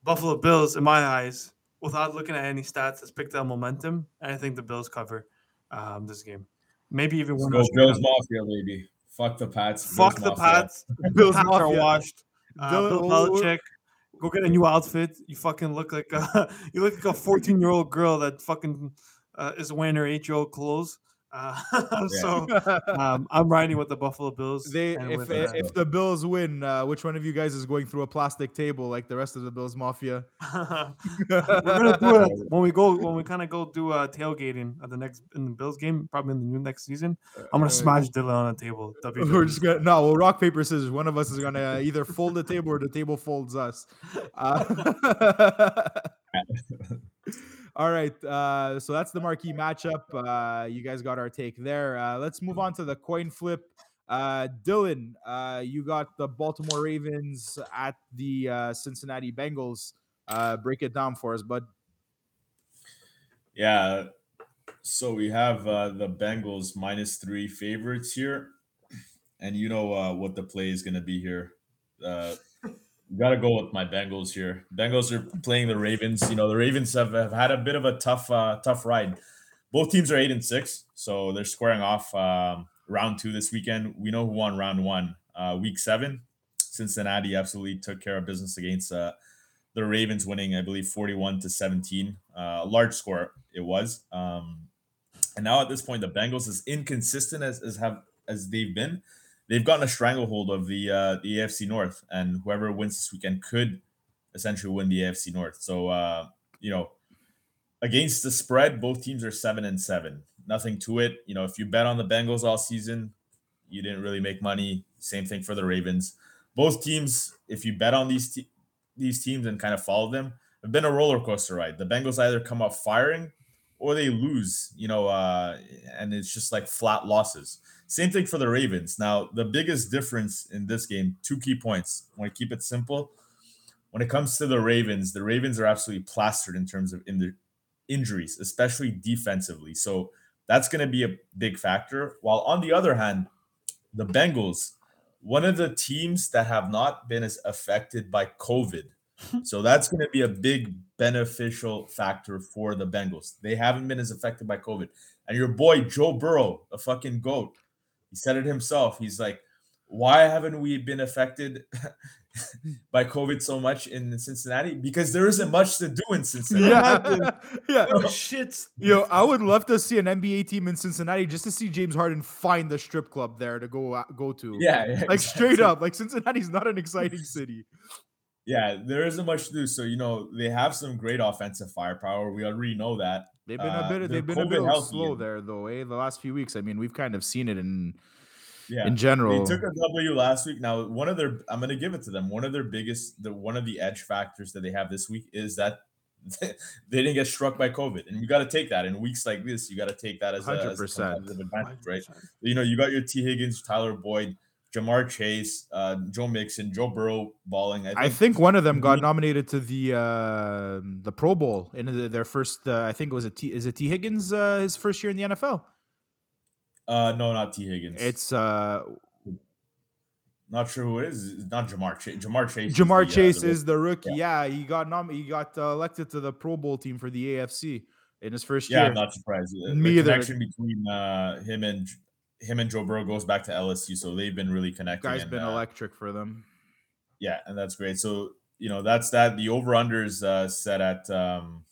Speaker 3: Buffalo Bills, in my eyes, without looking at any stats, has picked up momentum. And I think the Bills cover um, this game. Maybe even
Speaker 2: one. Bills, Bills Mafia, baby. Fuck the Pats.
Speaker 3: Fuck Bills the Mafia. Pats. Bills Pats are washed. Uh, Bill Belichick, go get a new outfit. You fucking look like a, you look like a 14 year old girl that fucking uh, is wearing her eight year old clothes. Uh, so um, I'm riding with the Buffalo Bills.
Speaker 1: They if with, uh, if the Bills win, uh, which one of you guys is going through a plastic table like the rest of the Bills Mafia?
Speaker 3: We're gonna do it when we go when we kind of go do uh, tailgating at the next in the Bills game, probably in the new next season. I'm gonna uh, smash Dylan on the table.
Speaker 1: We're just gonna no. Well, rock paper scissors. One of us is gonna either fold the table or the table folds us. All right. Uh, so that's the marquee matchup. Uh, you guys got our take there. Uh, let's move on to the coin flip. Uh, Dylan, uh, you got the Baltimore Ravens at the uh, Cincinnati Bengals. break it down for us, bud.
Speaker 2: Yeah. So we have the Bengals minus three favorites here. And you know what the play is going to be here. Got to go with my Bengals here. Bengals are playing the Ravens. You know, the Ravens have, have had a bit of a tough, uh, tough ride. Both teams are eight and six, so they're squaring off um, round two this weekend. We know who won round one. Uh, week seven, Cincinnati absolutely took care of business against uh, the Ravens, winning, I believe, forty-one to seventeen. Uh, a large score it was. Um, and now at this point, the Bengals, as inconsistent as, as have as they've been, they've gotten a stranglehold of the uh, the AFC North, and whoever wins this weekend could essentially win the AFC North. So uh, you know, against the spread, both teams are seven and seven. Nothing to it. You know, if you bet on the Bengals all season, you didn't really make money. Same thing for the Ravens. Both teams, if you bet on these te- these teams and kind of follow them, have been a roller coaster ride. The Bengals either come up firing or they lose. You know, uh, and it's just like flat losses. Same thing for the Ravens. Now, the biggest difference in this game, two key points. I want to keep it simple. When it comes to the Ravens, the Ravens are absolutely plastered in terms of in the injuries, especially defensively. So that's going to be a big factor. While on the other hand, the Bengals, one of the teams that have not been as affected by COVID. So that's going to be a big beneficial factor for the Bengals. They haven't been as affected by COVID. And your boy Joe Burrow, the fucking goat, he said it himself. He's like, why haven't we been affected by COVID so much in Cincinnati? Because there isn't much to do in Cincinnati.
Speaker 1: Yeah, yeah.
Speaker 3: Oh, shit.
Speaker 1: Yo, I would love to see an NBA team in Cincinnati just to see James Harden find the strip club there to go go to.
Speaker 2: Yeah, yeah
Speaker 1: like straight up, like Cincinnati's not an exciting city.
Speaker 2: Yeah, there isn't much to do. So you know they have some great offensive firepower. We already know that.
Speaker 1: They've been a bit. Uh, they've been a bit slow there, though. Eh, the last few weeks. I mean, we've kind of seen it in yeah. in general.
Speaker 2: They took a W last week. Now, one of their I'm going to give it to them. One of their biggest, the one of the edge factors that they have this week is that they didn't get struck by COVID, and you got to take that in weeks like this. You got to take that as a, as a advantage, right? You know, you got your Tee Higgins, Tyler Boyd, Ja'Marr Chase, uh, Joe Mixon, Joe Burrow balling.
Speaker 1: I think, I think one of them got nominated to the uh, the Pro Bowl in their first. Uh, I think it was a T. Is it Tee Higgins uh, his first year in the NFL?
Speaker 2: Uh, no, not Tee Higgins.
Speaker 1: It's uh,
Speaker 2: not sure who it is. It's not Ja'Marr Chase. Ja'Marr Chase.
Speaker 1: Ja'Marr is the, Chase the is the rookie. Yeah. yeah, he got nom- He got uh, elected to the Pro Bowl team for the AFC in his first
Speaker 2: yeah,
Speaker 1: year.
Speaker 2: Yeah, I'm not surprised.
Speaker 1: Me
Speaker 2: the connection between uh, him and him and Joe Burrow goes back to LSU, so they've been really connected.
Speaker 1: Guy's and, been uh, electric for them.
Speaker 2: Yeah, and that's great. So you know that's that. The over unders uh, set at um,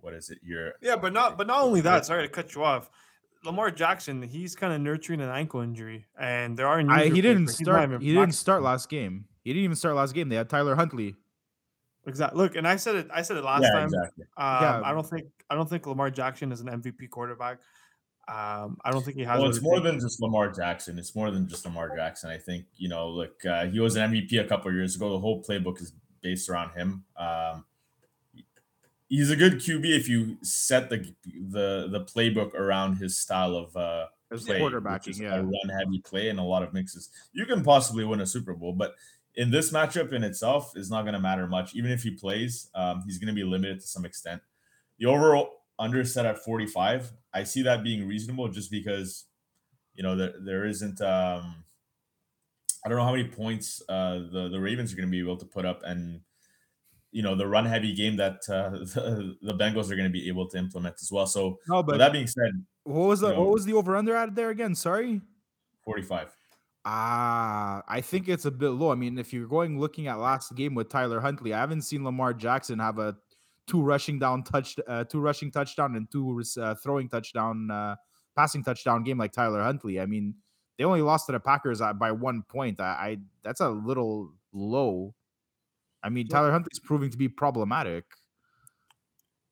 Speaker 2: what is it here?
Speaker 3: Yeah, but not but not only that. Sorry to cut you off. Lamar Jackson, he's kind of nurturing an ankle injury, and there are.
Speaker 1: I, he didn't start. He didn't start last game. He didn't even start last game. They had Tyler Huntley.
Speaker 3: Exactly. Look, and I said it. I said it last yeah, time. Exactly. Um, yeah. I don't think. I don't think Lamar Jackson is an MVP quarterback. Um, I don't think he has.
Speaker 2: Well, it's more than just Lamar Jackson. It's more than just Lamar Jackson. I think you know, look, uh, he was an MVP a couple years ago. The whole playbook is based around him. Um, he's a good QB if you set the the the playbook around his style of uh
Speaker 1: his play, quarterbacking, yeah,
Speaker 2: a run heavy play and a lot of mixes. You can possibly win a Super Bowl, but in this matchup in itself is not going to matter much. Even if he plays, um, he's going to be limited to some extent. The overall under set at 45, I see that being reasonable just because you know there, there isn't um I don't know how many points uh the, the Ravens are going to be able to put up and you know the run heavy game that uh, the, the Bengals are going to be able to implement as well. So, no, but that being said,
Speaker 1: what was the you know, what was the over under out there again? Sorry,
Speaker 2: forty five.
Speaker 1: Ah, uh, I think it's a bit low. I mean, if you're going looking at last game with Tyler Huntley, I haven't seen Lamar Jackson have a two rushing down touch, uh, two rushing touchdown and two uh, throwing touchdown, uh, passing touchdown game like Tyler Huntley. I mean, they only lost to the Packers uh, by one point. I, I that's a little low I mean, Tyler Huntley's proving to be problematic.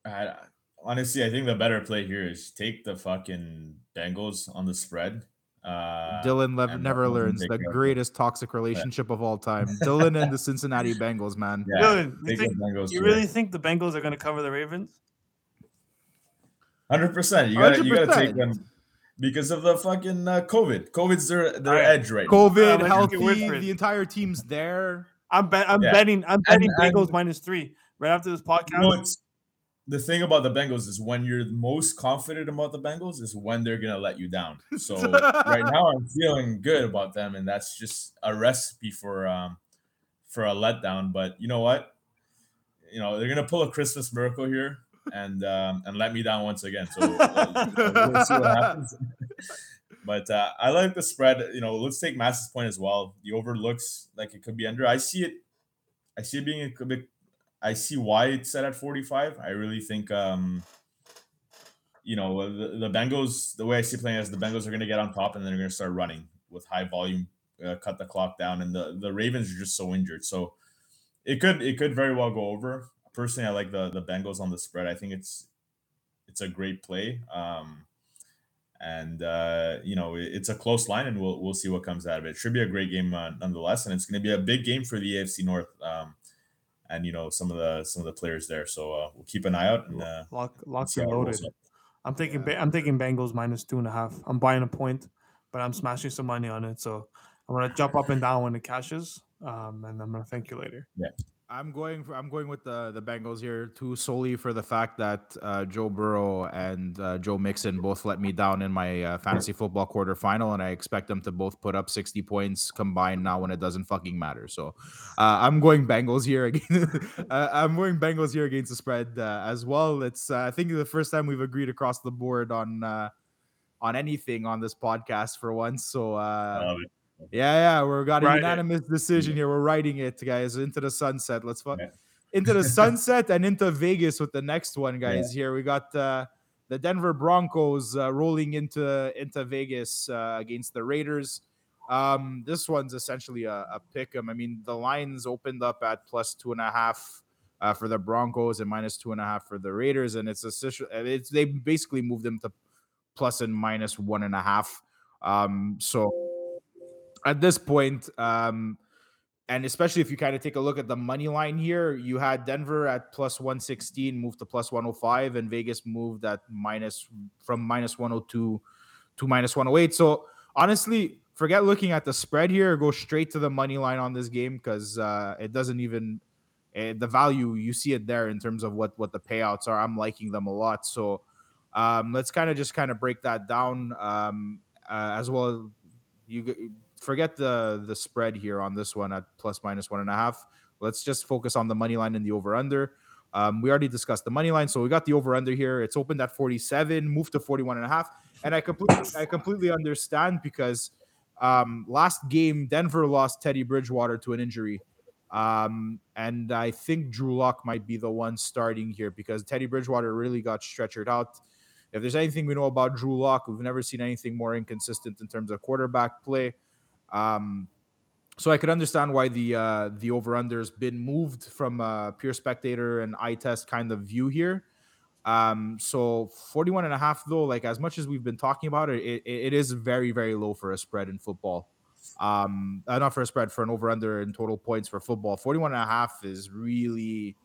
Speaker 2: I, honestly, I think the better play here is take the fucking Bengals on the spread. Uh,
Speaker 1: Dylan Lev- never learns the greatest toxic relationship yeah. of all time. Dylan and the Cincinnati Bengals, man.
Speaker 3: Yeah, Dylan, you, think, you really think the Bengals are going to cover the Ravens?
Speaker 2: Hundred percent. You got you got to take them because of the fucking uh, COVID. COVID's their their right. edge right.
Speaker 1: COVID, now. healthy, the entire team's there.
Speaker 3: I'm bet I'm yeah. betting I'm betting and, Bengals and, minus three right after this podcast. You know,
Speaker 2: the thing about the Bengals is when you're most confident about the Bengals is when they're gonna let you down. So right now I'm feeling good about them, and that's just a recipe for um for a letdown. But you know what? You know they're gonna pull a Christmas miracle here and um, and let me down once again. So uh, we'll see what happens. But uh, I like the spread. You know, let's take Mass's point as well. The over looks like it could be under. I see it. I see it being a bit. I see why it's set at 45. I really think, um, you know, the, the Bengals. The way I see playing is the Bengals are going to get on top and then they're going to start running with high volume, uh, cut the clock down, and the the Ravens are just so injured. So it could it could very well go over. Personally, I like the the Bengals on the spread. I think it's it's a great play. Um, and uh, you know it's a close line, and we'll we'll see what comes out of it. Should be a great game uh, nonetheless, and it's going to be a big game for the AFC North, um, and you know some of the some of the players there. So uh, we'll keep an eye out and uh,
Speaker 3: lock lock and loaded. I'm thinking I'm thinking Bengals minus two and a half. I'm buying a point, but I'm smashing some money on it. So I'm gonna jump up and down when it cashes, um, and I'm gonna thank you later.
Speaker 2: Yeah.
Speaker 1: I'm going. For, I'm going with the the Bengals here too, solely for the fact that uh, Joe Burrow and uh, Joe Mixon both let me down in my uh, fantasy football quarterfinal, and I expect them to both put up 60 points combined now when it doesn't fucking matter. So, uh, I'm going Bengals here again. Uh, I'm going Bengals here against the spread uh, as well. It's I think the first time we've agreed across the board on on anything on this podcast for once. So Yeah, yeah, we're got a right. unanimous decision here. We're writing it, guys, into the sunset. Let's fuck. Yeah into the sunset and into Vegas with the next one, guys. Yeah. Here we got uh, the Denver Broncos uh, rolling into into Vegas uh, against the Raiders. Um, this one's essentially a, a pick 'em. I mean, the lines opened up at plus two and a half uh, for the Broncos and minus two and a half for the Raiders, and it's a it's they basically moved them to plus and minus one and a half. Um, so at this point, um, and especially if you kind of take a look at the money line here, you had Denver at plus 116 moved to plus 105, and Vegas moved at minus from minus 102 to minus 108. So honestly, forget looking at the spread here. Go straight to the money line on this game because uh, it doesn't even uh, the value you see it there in terms of what what the payouts are. I'm liking them a lot. So um, let's kind of just kind of break that down um, uh, as well. You forget the the spread here on this one at plus minus one and a half. Let's just focus on the money line and the over under. Um, we already discussed the money line, so we got the over under here. It's opened at 47, moved to 41 and a half. And I completely I completely understand because um, last game Denver lost Teddy Bridgewater to an injury. Um, and I think Drew Lock might be the one starting here because Teddy Bridgewater really got stretchered out. If there's anything we know about Drew Lock, we've never seen anything more inconsistent in terms of quarterback play. Um, so I could understand why the uh, the over under's been moved from a pure spectator and eye test kind of view here. Um, so 41 and a half though, like as much as we've been talking about it, it, it is very, very low for a spread in football. Um, uh, not for a spread, for an over under in total points for football. 41 and a half is really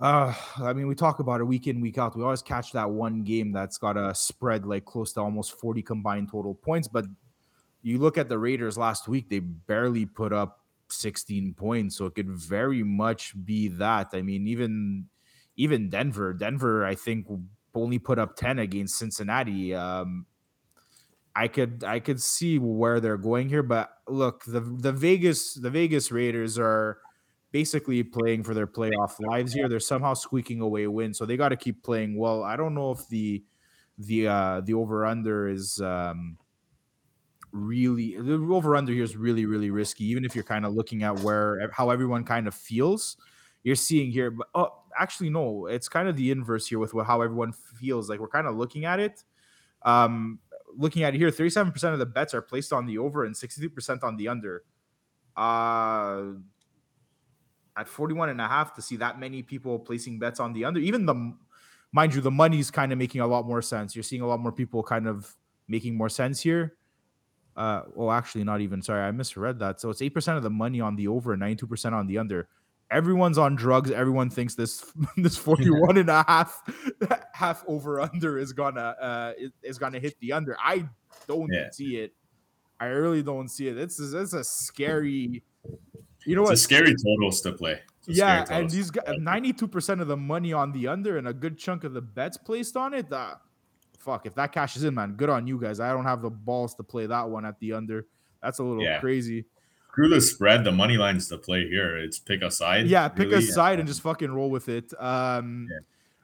Speaker 1: uh, I mean, we talk about it week in, week out. We always catch that one game that's got a spread like close to almost 40 combined total points, but you look at the Raiders last week, they barely put up 16 points. So it could very much be that. I mean, even even Denver, Denver, I think only put up 10 against Cincinnati. Um, I could I could see where they're going here, but look, the the Vegas the Vegas Raiders are basically playing for their playoff lives here. They're somehow squeaking away win, so they got to keep playing well. I don't know if the the uh the over under is um really the over under here is really really risky even if you're kind of looking at where how everyone kind of feels you're seeing here but oh actually no it's kind of the inverse here with how everyone feels like we're kind of looking at it um looking at it here 37% of the bets are placed on the over and 62% on the under uh at 41 and a half to see that many people placing bets on the under even the mind you the money's kind of making a lot more sense you're seeing a lot more people kind of making more sense here uh, well, actually, not even. Sorry, I misread that. So it's eight percent of the money on the over and ninety-two percent on the under. Everyone's on drugs. Everyone thinks this this 41 and a half half over under is gonna uh is, gonna hit the under. I don't yeah. see it. I really don't see it. This is it's a scary. You know
Speaker 2: it's
Speaker 1: what?
Speaker 2: A scary totals to play.
Speaker 1: Yeah, and these guys, ninety-two percent of the money on the under and a good chunk of the bets placed on it. Uh, fuck, if that cashes in, man, good on you guys. I don't have the balls to play that one at the under. That's a little yeah. crazy.
Speaker 2: Screw the spread. The money line's the play here. It's pick a side.
Speaker 1: Yeah, pick really. a side and just fucking roll with it. Um, yeah.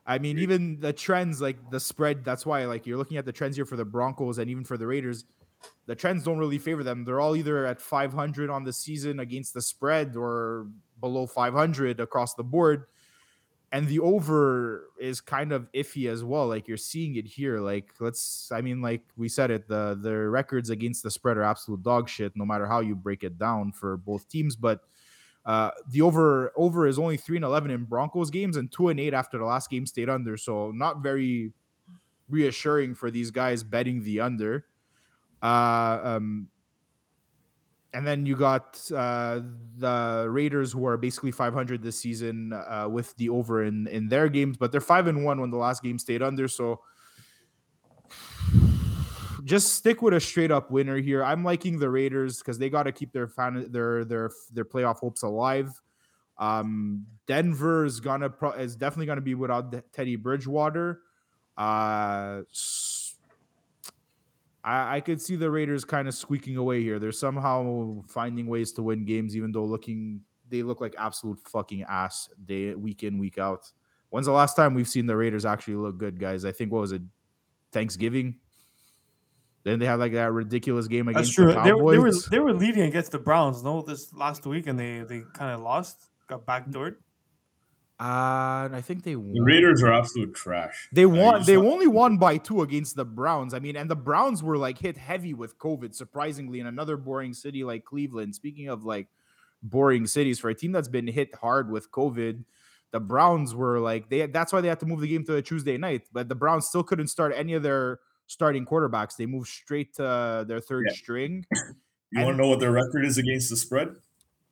Speaker 1: I mean, even the trends, like the spread. That's why, like, you're looking at the trends here for the Broncos and even for the Raiders. The trends don't really favor them. They're all either at 500 on the season against the spread or below 500 across the board and the over is kind of iffy as well. Like you're seeing it here. Like let's, I mean, like we said it, the the records against the spread are absolute dog shit, no matter how you break it down for both teams. But uh, the over over is only three and eleven in Broncos games and two and eight after the last game stayed under. So not very reassuring for these guys betting the under. Uh, um, and then you got uh, the Raiders, who are basically 500 this season uh, with the over in in their games, but they're five and one when the last game stayed under. So just stick with a straight up winner here. I'm liking the Raiders because they got to keep their fan their their their playoff hopes alive. Um, Denver is gonna pro- is definitely gonna be without Teddy Bridgewater. Uh, I, I could see the Raiders kind of squeaking away here. They're somehow finding ways to win games, even though looking they look like absolute fucking ass day week in week out. When's the last time we've seen the Raiders actually look good, guys? I think what was it, Thanksgiving? Then they had like that ridiculous game against
Speaker 3: That's true.
Speaker 1: the
Speaker 3: They, were- they were
Speaker 1: Cowboys.
Speaker 3: they were leading against the Browns, no, this last week, and they they kind of lost, got backdoored.
Speaker 1: Uh, and I think they
Speaker 2: The
Speaker 1: won.
Speaker 2: Raiders are absolute trash.
Speaker 1: They won. They
Speaker 2: saw-
Speaker 1: only won by two against the Browns. I mean, and the Browns were like hit heavy with COVID, surprisingly, in another boring city like Cleveland. Speaking of like boring cities for a team that's been hit hard with COVID, the Browns were like they. That's why they had to move the game to a Tuesday night. But the Browns still couldn't start any of their starting quarterbacks. They moved straight to their third
Speaker 2: Yeah.
Speaker 1: string.
Speaker 2: You want to know what their record is against the spread?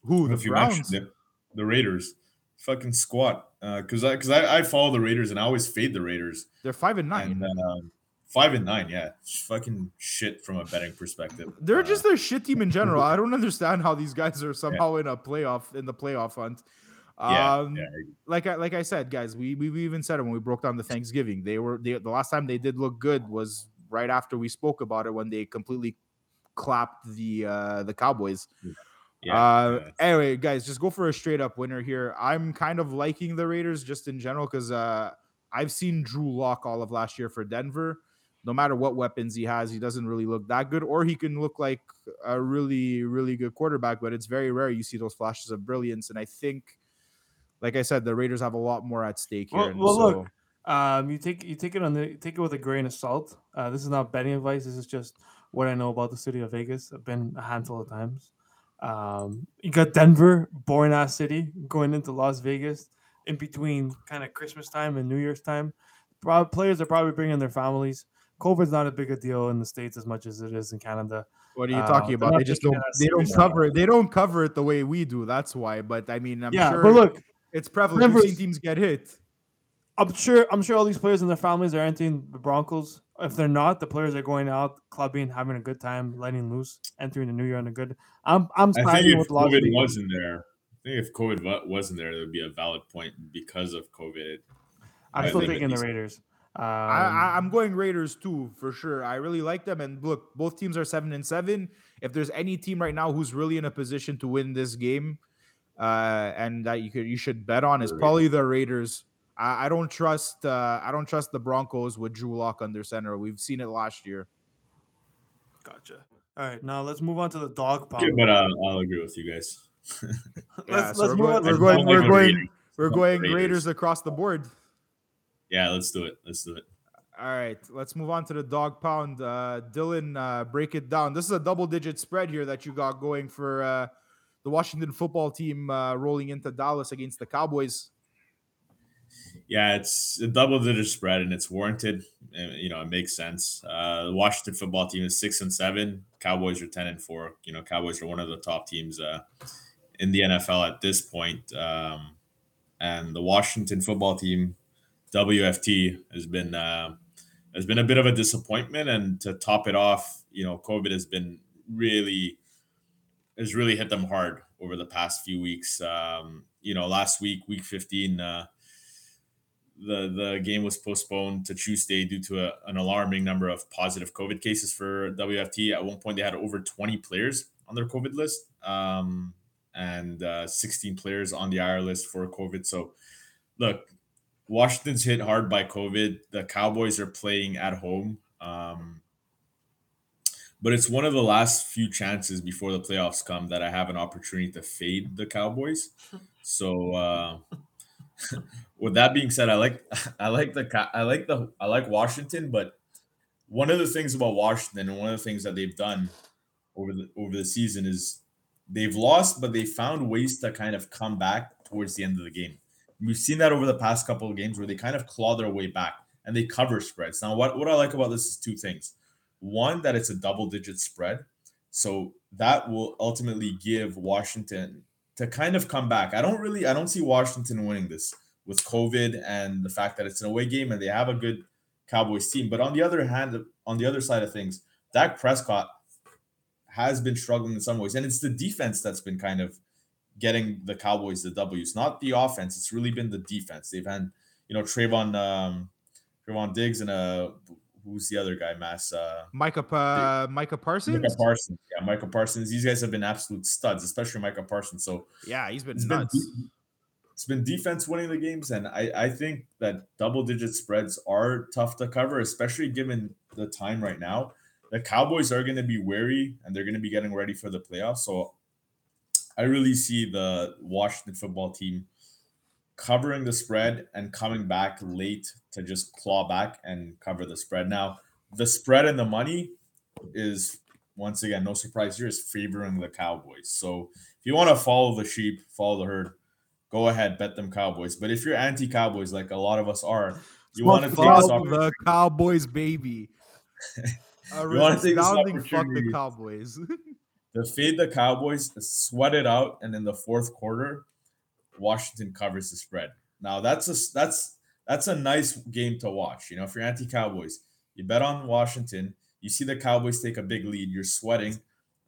Speaker 1: Who the
Speaker 2: if you mentioned
Speaker 1: Browns?
Speaker 2: it, the Raiders, fucking squat. Because I because I, I follow the Raiders and I always fade the Raiders.
Speaker 1: They're five and nine.
Speaker 2: And um, five and nine, yeah, it's fucking shit from a betting perspective.
Speaker 1: They're
Speaker 2: Uh,
Speaker 1: just a shit team in general. I don't understand how these guys are somehow in a playoff in the playoff hunt.
Speaker 2: yeah,
Speaker 1: Um,
Speaker 2: yeah.
Speaker 1: like I like I said, guys, we, we we even said it when we broke down the Thanksgiving. They were they, the last time they did look good was right after we spoke about it when they completely clapped the uh the Cowboys.
Speaker 2: yeah,
Speaker 1: uh
Speaker 2: yeah.
Speaker 1: anyway, guys, just go for a straight up winner here. I'm kind of liking the Raiders just in general because uh I've seen Drew Lock all of last year for Denver. No matter what weapons he has, he doesn't really look that good, or he can look like a really, really good quarterback, but it's very rare you see those flashes of brilliance. And I think, like I said, the Raiders have a lot more at stake here.
Speaker 3: Well-
Speaker 1: and
Speaker 3: well,
Speaker 1: so,
Speaker 3: look, Um, you take you take it on the take it with a grain of salt. Uh, this is not betting advice. This is just what I know about the city of Vegas. I've been a handful of times. Um, you got Denver, boring ass city, going into Las Vegas in between kind of Christmas time and New Year's time. Prob- players are probably bringing their families. COVID's not a big a deal in the states as much as it is in Canada.
Speaker 1: what are you
Speaker 3: uh,
Speaker 1: talking
Speaker 3: they're
Speaker 1: about? They just don't. They don't cover. it. They don't cover it the way we do. That's why. But I mean, I'm
Speaker 3: yeah,
Speaker 1: sure
Speaker 3: but look,
Speaker 1: it's prevalent. We've seen
Speaker 3: Denver's-
Speaker 1: teams get hit.
Speaker 3: I'm sure I'm sure all these players and their families are entering the Broncos. If they're not, the players are going out, clubbing, having a good time, letting loose, entering the new year on a good. I'm I'm
Speaker 2: I
Speaker 3: siding with Las
Speaker 2: COVID
Speaker 3: Vegas.
Speaker 2: wasn't there, I think if COVID wasn't there, there would be a valid point because of COVID.
Speaker 3: I'm still
Speaker 2: think
Speaker 3: taking the Raiders. Um,
Speaker 1: I, I, I'm going Raiders too for sure. I really like them. And look, both teams are seven and seven. If there's any team right now who's really in a position to win this game, uh, and that you could you should bet on is probably the Raiders. I, I don't trust uh, I don't trust the Broncos with Drew Lock under center. We've seen it last year.
Speaker 3: gotcha. All right, now let's move on to the dog pound.
Speaker 2: Yeah, but uh, I'll agree with you guys.
Speaker 3: let's
Speaker 1: Yeah,
Speaker 3: let's
Speaker 1: we're
Speaker 3: move
Speaker 1: going-
Speaker 3: on.
Speaker 1: we're going- we're
Speaker 2: going
Speaker 1: going-
Speaker 2: Raiders.
Speaker 1: We're going
Speaker 2: Raiders.
Speaker 1: Raiders across the board.
Speaker 2: Yeah, let's do it. Let's do it.
Speaker 1: All right, let's move on to the dog pound. Uh, Dylan, uh, break it down. This is a double digit spread here that you got going for uh, the Washington football team uh, rolling into Dallas against the Cowboys.
Speaker 2: Yeah, it's a double digit spread and it's warranted. You know, it makes sense. Uh, the Washington football team is six and seven. Cowboys are 10 and four. You know, Cowboys are one of the top teams uh, in the NFL at this point. Um, and the Washington football team, WFT, has been uh, has been a bit of a disappointment. And to top it off, you know, COVID has been really has really hit them hard over the past few weeks. Um, you know, last week, week 15, uh, the the game was postponed to Tuesday due to a, an alarming number of positive COVID cases for WFT. At one point, they had over 20 players on their COVID list um, and uh, 16 players on the IR list for COVID. So, look, Washington's hit hard by COVID. The Cowboys are playing at home. Um, but it's one of the last few chances before the playoffs come that I have an opportunity to fade the Cowboys. So, uh, with that being said, I like I like the I like the I like Washington, but one of the things about Washington and one of the things that they've done over the over the season is they've lost, but they found ways to kind of come back towards the end of the game. We've seen that over the past couple of games where they kind of claw their way back and they cover spreads. Now, what, what I like about this is two things. One, that it's a double digit spread. So that will ultimately give Washington to kind of come back. I don't really I don't see Washington winning this with COVID and the fact that it's an away game and they have a good Cowboys team. But on the other hand, on the other side of things, Dak Prescott has been struggling in some ways, and it's the defense that's been kind of getting the Cowboys the W's, not the offense. It's really been the defense. They've had, you know, Trevon, um, Trevon Diggs and uh, who's the other guy, Mass, uh,
Speaker 1: Micah Pa- Micah Parsons.
Speaker 2: Micah Parsons. Yeah, Micah Parsons. These guys have been absolute studs, especially Micah Parsons. So
Speaker 1: yeah, he's been
Speaker 2: been
Speaker 1: nuts.
Speaker 2: de- it's been defense winning the games, and I I think that double digit spreads are tough to cover, especially given the time right now. the Cowboys are going to be wary and they're going to be getting ready for the playoffs. So I really see the Washington football team covering the spread and coming back late to just claw back and cover the spread. Now, the spread and the money is once again no surprise here is favoring the Cowboys. So if you want to follow the sheep, follow the herd, go ahead, bet them Cowboys. But if you're anti-Cowboys, like a lot of us are, you want to take
Speaker 1: this the Cowboys, baby.
Speaker 2: you want to take this
Speaker 1: opportunity fuck the Cowboys.
Speaker 2: to fade the Cowboys, sweat it out, and in the fourth quarter, Washington covers the spread. Now that's a that's that's a nice game to watch. You know, if you're anti-Cowboys, you bet on Washington. You see the Cowboys take a big lead. You're sweating.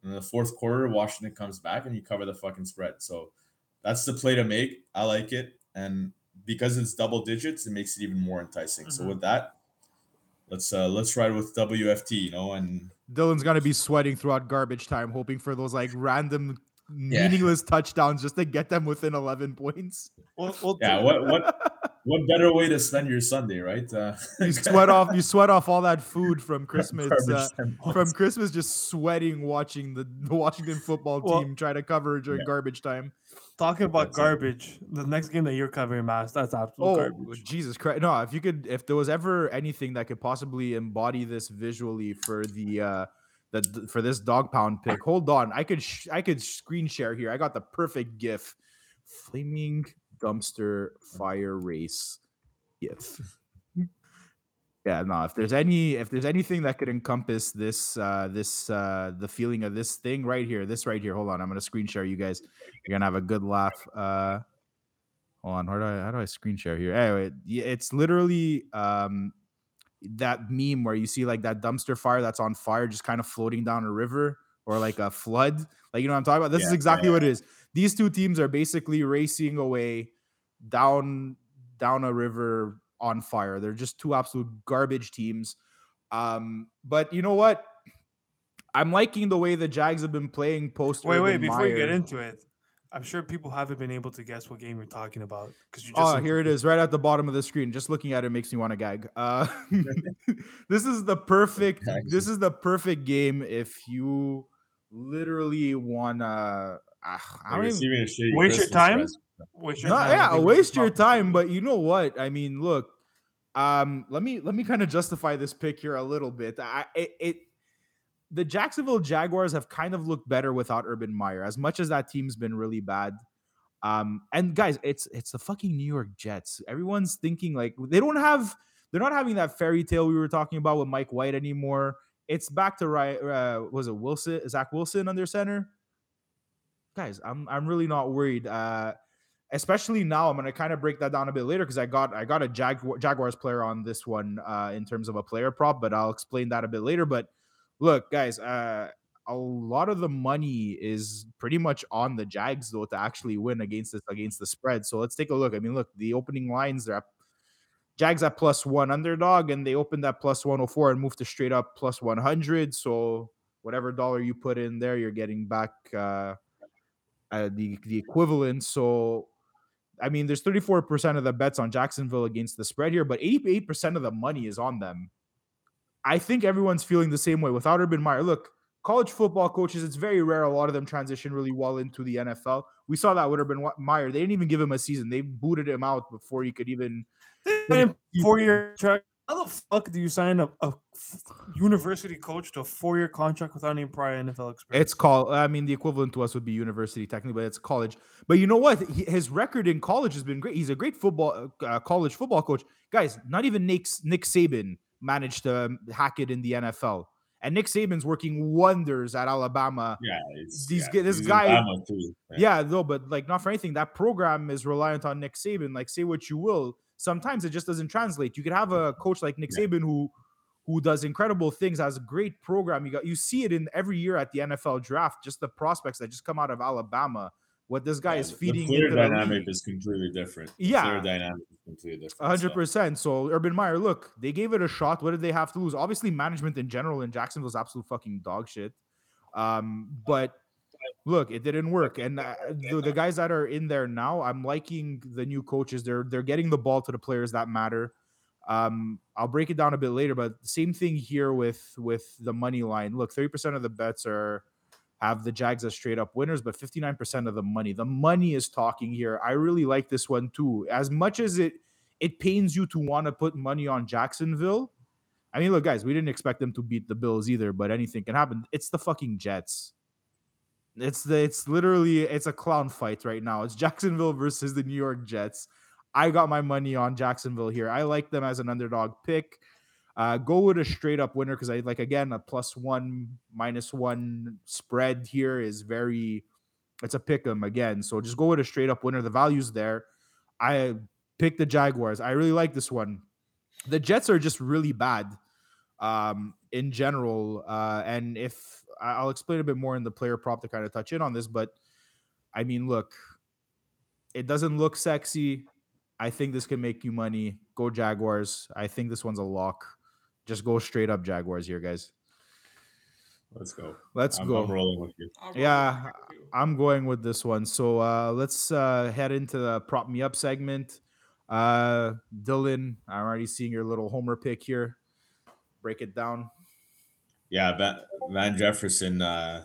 Speaker 2: In the fourth quarter, Washington comes back and you cover the fucking spread. So that's the play to make. I like it, and because it's double digits, it makes it even more enticing. Mm-hmm. So with that, let's uh let's ride with WFT. You know, and
Speaker 1: Dylan's gonna be sweating throughout garbage time, hoping for those like random yeah. meaningless touchdowns just to get them within 11 points.
Speaker 2: We'll, we'll yeah, what what what better way to spend your Sunday, right? Uh,
Speaker 1: you sweat off you sweat off all that food from Christmas uh, from Christmas just sweating watching the, the Washington football team well, try to cover during yeah. garbage time.
Speaker 3: Talking about that's garbage, it. the next game that you're covering, Mass, that's absolute oh, garbage.
Speaker 1: Jesus Christ. No, if you could if there was ever anything that could possibly embody this visually for the uh the for this dog pound pick. Hold on, I could sh- I could screen share here. I got the perfect GIF, flaming dumpster fire race GIF. Yeah, no. If there's any if there's anything that could encompass this uh this uh the feeling of this thing right here, this right here. Hold on, I'm gonna screen share you guys. You're gonna have a good laugh. Uh, hold on. How do I how do I screen share here? Anyway, it's literally um that meme where you see like that dumpster fire that's on fire just kind of floating down a river or like a flood. Like you know what I'm talking about? This yeah, is exactly yeah. what it is. These two teams are basically racing away down down a river on fire. They're just two absolute garbage teams. Um, but you know what? I'm liking the way the Jags have been playing post.
Speaker 3: Wait, wait, before Meyer. you get into it, I'm sure people haven't been able to guess what game you're talking about
Speaker 1: because you just. Oh, here it is, right at the bottom of the screen. Just looking at it makes me want to gag. Uh, this is the perfect. This is the perfect game if you literally wanna. Uh,
Speaker 3: I don't even, waste your time.
Speaker 1: Waste your time. Yeah, waste your time. But you know what? I mean, look. Um, let me let me kind of justify this pick here a little bit. I it, it the Jacksonville Jaguars have kind of looked better without Urban Meyer, as much as that team's been really bad. Um, and guys, it's it's the fucking New York Jets. Everyone's thinking like they don't have, they're not having that fairy tale we were talking about with Mike White anymore. It's back to right. Uh, was it Wilson, Zach Wilson under center? Guys, I'm I'm really not worried. Uh, especially now, I'm gonna kind of break that down a bit later because I got I got a Jag- Jaguars player on this one uh, in terms of a player prop, but I'll explain that a bit later. But look, guys, uh, a lot of the money is pretty much on the Jags though to actually win against this against the spread. So let's take a look. I mean, look, the opening lines they're Jags at plus one underdog, and they opened at plus 104 and moved to straight up plus 100. So whatever dollar you put in there, you're getting back uh, uh, the the equivalent. So I mean, there's 34% of the bets on Jacksonville against the spread here, but 88% of the money is on them. I think everyone's feeling the same way without Urban Meyer. Look, college football coaches, it's very rare. A lot of them transition really well into the NFL. We saw that with Urban Meyer. They didn't even give him a season. They booted him out before he could even
Speaker 3: four year track. How the fuck do you sign a, a university coach to a four year contract without any prior NFL experience?
Speaker 1: It's called. I mean, the equivalent to us would be university technically, but it's college. But you know what? He, his record in college has been great. He's a great football uh, college football coach. Guys, not even Nick Nick Saban managed to hack it in the NFL. And Nick Saban's working wonders at Alabama.
Speaker 2: Yeah,
Speaker 1: these yeah, this guy. Yeah. yeah, though, but like not for anything. That program is reliant on Nick Saban. Like, say what you will, sometimes it just doesn't translate. You could have a coach like Nick. Saban who who does incredible things, has a great program. You got you see it in every year at the NFL draft, just the prospects that just come out of Alabama what this guy yeah, is feeding
Speaker 2: the into dynamic the is completely different.
Speaker 1: The yeah,
Speaker 2: dynamic is completely different.
Speaker 1: hundred percent. So Urban Meyer, look, they gave it a shot. What did they have to lose? Obviously, management in general in Jacksonville is absolute fucking dog shit. Um, but look, it didn't work. And uh, the, the, guys that are in there now, I'm liking the new coaches. They're they're getting the ball to the players that matter. Um, I'll break it down a bit later, but same thing here with with the money line. Look, 30% of the bets are have the Jags as straight up winners, but 59% of the money. The money is talking here. I really like this one too. As much as it it pains you to want to put money on Jacksonville. I mean, look, guys, we didn't expect them to beat the Bills either, but anything can happen. It's the fucking Jets. It's the it's literally it's a clown fight right now. It's Jacksonville versus the New York Jets. I got my money on Jacksonville here. I like them as an underdog pick. Uh, go with a straight up winner because I like again a plus one minus one spread here is very it's a pick 'em again. So just go with a straight up winner. The value's there. I pick the Jaguars. I really like this one. The Jets are just really bad um, in general. Uh, and if I'll explain a bit more in the player prop to kind of touch in on this, but I mean, look, it doesn't look sexy. I think this can make you money. Go Jaguars. I think this one's a lock. Just go straight up Jaguars here, guys.
Speaker 2: Let's go.
Speaker 1: Let's
Speaker 2: I'm,
Speaker 1: go.
Speaker 2: I'm rolling with you.
Speaker 1: Yeah, I'm going with this one. So uh, let's uh, head into the prop me up segment. Uh, Dylan, I'm already seeing your little homer pick here. Break it down.
Speaker 2: Yeah, Van, Van Jefferson, uh,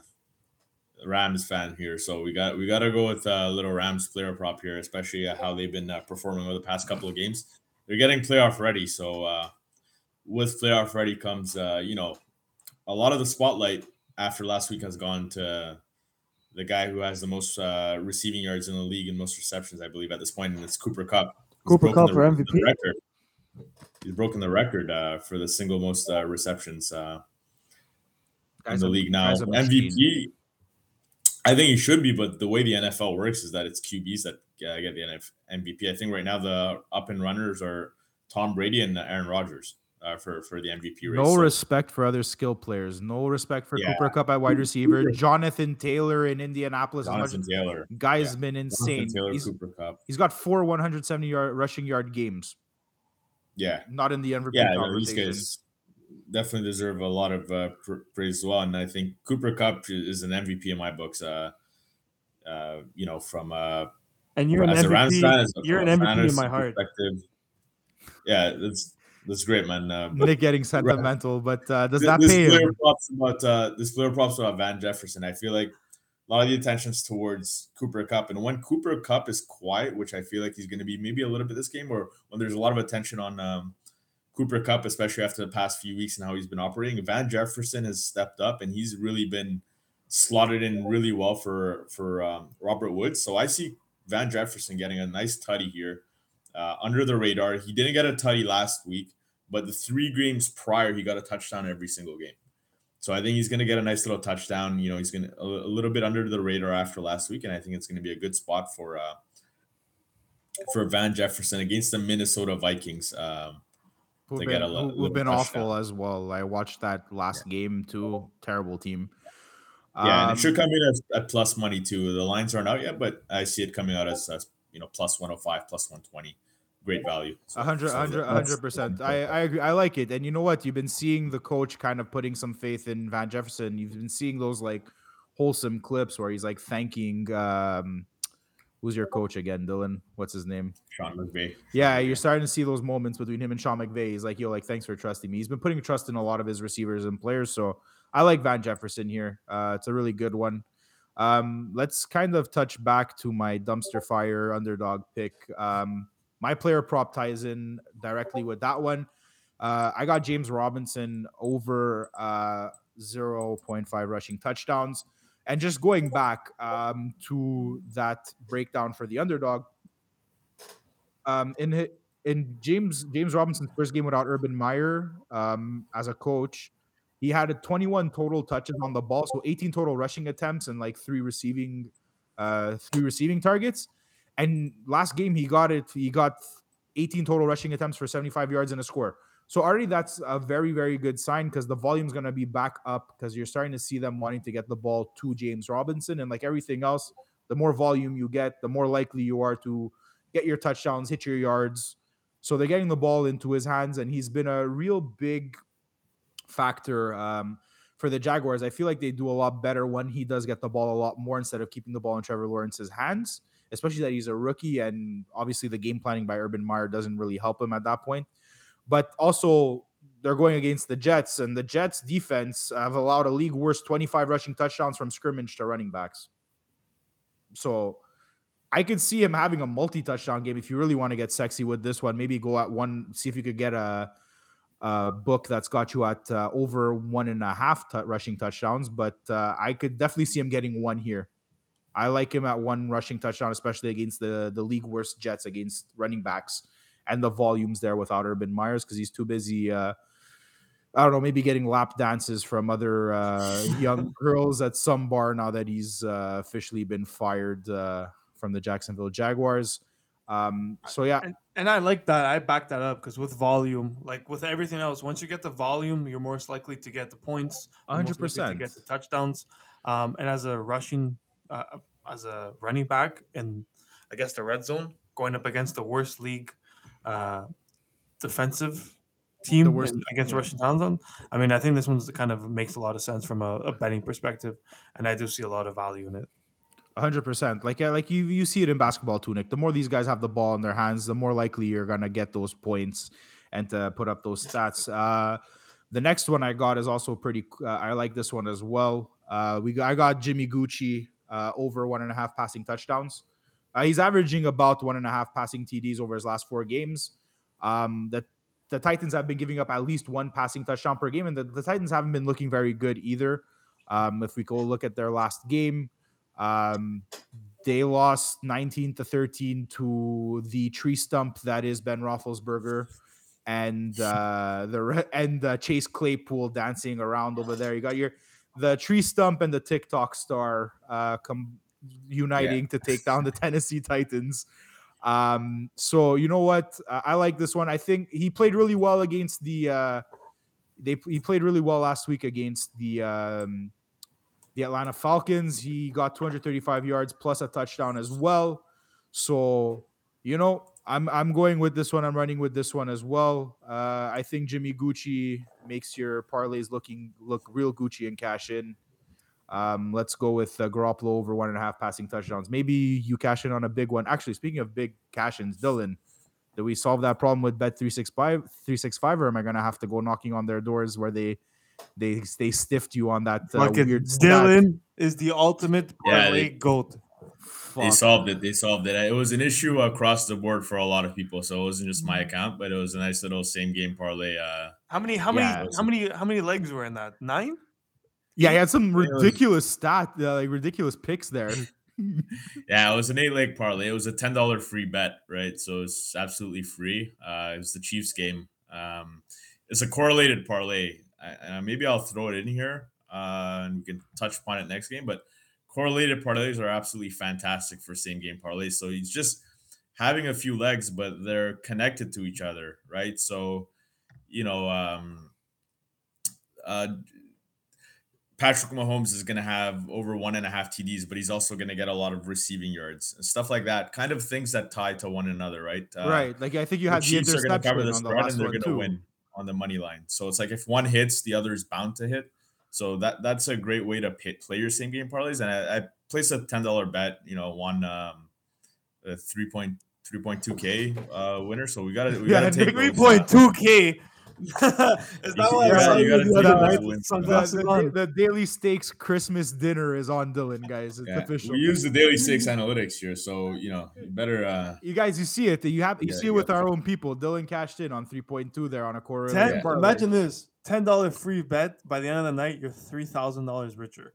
Speaker 2: Rams fan here, so we got we got to go with a little Rams player prop here, especially uh, how they've been uh, performing over the past couple of games. They're getting playoff ready, so uh, with playoff ready comes uh, you know a lot of the spotlight after last week has gone to the guy who has the most uh, receiving yards in the league and most receptions, I believe, at this point. and it's Cooper Kupp.
Speaker 3: Cooper Kupp for MVP.
Speaker 2: Record. He's broken the record uh, for the single most uh, receptions uh, in the league now. MVP, I think he should be, but the way the NFL works is that it's QBs that uh, get the NF- MVP. I think right now the up and runners are Tom Brady and Aaron Rodgers. Uh, for for the MVP race.
Speaker 1: No so, respect for other skill players. No respect for yeah. Cooper Kupp at wide receiver. Jonathan Taylor in Indianapolis.
Speaker 2: Jonathan Taylor.
Speaker 1: Guy's yeah. been insane.
Speaker 2: Taylor,
Speaker 1: he's,
Speaker 2: Cooper Kupp.
Speaker 1: He's got four 170 yard rushing yard games.
Speaker 2: Yeah.
Speaker 1: Not in the MVP
Speaker 2: yeah, conversation. these guys definitely deserve a lot of uh, praise as well. And I think Cooper Kupp is an MVP in my books. Uh, uh, you know, from uh,
Speaker 3: and you're an MVP. Fan, you're an MVP in my heart.
Speaker 2: Yeah, that's that's great, man. Uh,
Speaker 1: Nick getting sentimental, but uh, does that this pay
Speaker 2: player props about uh, this player props about Van Jefferson? I feel like a lot of the attention's towards Cooper Kupp, and when Cooper Kupp is quiet, which I feel like he's going to be maybe a little bit this game, or when there's a lot of attention on um, Cooper Kupp, especially after the past few weeks and how he's been operating, Van Jefferson has stepped up and he's really been slotted in really well for for um, Robert Woods. So I see Van Jefferson getting a nice tutty here uh, under the radar. He didn't get a tutty last week, but the three games prior, he got a touchdown every single game. So I think he's going to get a nice little touchdown. You know, he's going to a, little bit under the radar after last week, and I think it's going to be a good spot for uh, for Van Jefferson against the Minnesota Vikings. Um,
Speaker 1: who've been, a, who've been awful as well. I watched that last yeah. game too. Terrible team.
Speaker 2: Yeah, um, and it should um, come in as at plus money too. The lines aren't out yet, but I see it coming out as, as you know plus 105, plus 120. Great value.
Speaker 1: So, 100, 100, 100%. I, I agree. I like it. And you know what? You've been seeing the coach kind of putting some faith in Van Jefferson. You've been seeing those like wholesome clips where he's like thanking um who's your coach again, Dylan? What's his name?
Speaker 2: Sean McVay.
Speaker 1: Yeah, you're starting to see those moments between him and Sean McVay. He's like, yo, like, thanks for trusting me. He's been putting trust in a lot of his receivers and players. So I like Van Jefferson here. Uh, it's a really good one. Um, let's kind of touch back to my dumpster fire underdog pick. Um, my player prop ties in directly with that one. Uh, I got James Robinson over uh, 0.5 rushing touchdowns. And just going back um, to that breakdown for the underdog, um, in in James James Robinson's first game without Urban Meyer um, as a coach, he had a 21 total touches on the ball, so 18 total rushing attempts and like three receiving, uh, three receiving targets. And last game he got it. He got 18 total rushing attempts for 75 yards and a score. So already that's a very very good sign because the volume's going to be back up because you're starting to see them wanting to get the ball to James Robinson and like everything else, the more volume you get, the more likely you are to get your touchdowns, hit your yards. So they're getting the ball into his hands, and he's been a real big factor um, for the Jaguars. I feel like they do a lot better when he does get the ball a lot more instead of keeping the ball in Trevor Lawrence's hands, especially that he's a rookie. And obviously, the game planning by Urban Meyer doesn't really help him at that point. But also they're going against the Jets, and the Jets defense have allowed a league worst 25 rushing touchdowns from scrimmage to running backs. So I could see him having a multi touchdown game if you really want to get sexy with this one. Maybe go at one, see if you could get a, a book that's got you at uh, over one and a half t- rushing touchdowns. But uh, I could definitely see him getting one here. I like him at one rushing touchdown, especially against the the league worst Jets against running backs and the volumes there without Urban Meyers because he's too busy. Uh, I don't know, maybe getting lap dances from other uh, young girls at some bar now that he's uh, officially been fired uh, from the Jacksonville Jaguars. Um, so yeah,
Speaker 3: and, and, I like that. I back that up because with volume, like with everything else, once you get the volume, you're most likely to get the points.
Speaker 1: hundred percent
Speaker 3: to get the touchdowns. Um, and as a rushing, uh, as a running back, and I guess the red zone, going up against the worst league uh, defensive team the worst, against yeah. rushing touchdowns. I mean, I think this one's kind of makes a lot of sense from a, a betting perspective, and I do see a lot of value in it.
Speaker 1: hundred percent. Like yeah, like you you see it in basketball too, Nick. The more these guys have the ball in their hands, the more likely you're gonna get those points and to put up those stats. Uh, the next one I got is also pretty. Uh, I like this one as well. Uh, we got, I got Jimmy Gucci uh, over one and a half passing touchdowns. Uh, he's averaging about one and a half passing TDs over his last four games. Um, the the Titans have been giving up at least one passing touchdown per game, and the, the Titans haven't been looking very good either. Um, if we go look at their last game, um, they lost 19 to 13 to the tree stump that is Ben Roethlisberger and uh, the and uh, Chase Claypool dancing around over there. You got your the tree stump and the TikTok star uh, come uniting yeah. to take down the Tennessee Titans. Um, so you know what? I, I like this one. I think he played really well against the. Uh, they he played really well last week against the um, the Atlanta Falcons. He got 235 yards plus a touchdown as well. So you know, I'm I'm going with this one. I'm running with this one as well. Uh, I think Jimmy Gucci makes your parlays looking look real Gucci and cash in. Um, let's go with uh, Garoppolo over one and a half passing touchdowns. Maybe you cash in on a big one. Actually, speaking of big cash ins, Dylan, did we solve that problem with Bet 365, 365 or am I going to have to go knocking on their doors where they they they stiffed you on that uh, weird
Speaker 3: Dylan stat? is the ultimate parlay yeah, goat.
Speaker 2: They solved it. They solved it. It was an issue across the board for a lot of people, so it wasn't just my mm-hmm. account, but it was a nice little same game parlay. Uh,
Speaker 3: how many? How yeah, many? How many? How many legs were in that? Nine.
Speaker 1: Yeah, he had some ridiculous stat, uh, like ridiculous picks there.
Speaker 2: yeah, it was an eight leg parlay. It was a ten dollar free bet, right? So it's absolutely free. Uh, it was the Chiefs game. Um, it's a correlated parlay. I, maybe I'll throw it in here, uh, and we can touch upon it next game. But correlated parlays are absolutely fantastic for same game parlays. So it's just having a few legs, but they're connected to each other, right? So, you know, um, uh, Patrick Mahomes is going to have over one and a half TDs, but he's also going to get a lot of receiving yards and stuff like that. Kind of things that tie to one another, right?
Speaker 1: Uh, right. Like I think you have the, the Chiefs are going to cover the spread and they're going to win
Speaker 2: on the money line. So it's like if one hits, the other is bound to hit. So that that's a great way to pay, play your same game parlays. And I, I placed a ten dollar bet, you know, one um, a three point three point two k uh winner. So we got to we got to take
Speaker 3: three point two k is
Speaker 1: that why yeah, you gotta the, the, the, the, daily stakes Christmas dinner is on Dylan, guys. It's yeah, official.
Speaker 2: We use the daily stakes analytics here, so you know you better. uh
Speaker 1: You guys, you see it. You have you yeah, see it with our own people. Dylan cashed in on three point two there on a quarter.
Speaker 3: Ten, imagine this: ten dollar free bet. By the end of the night, you're three thousand dollars richer.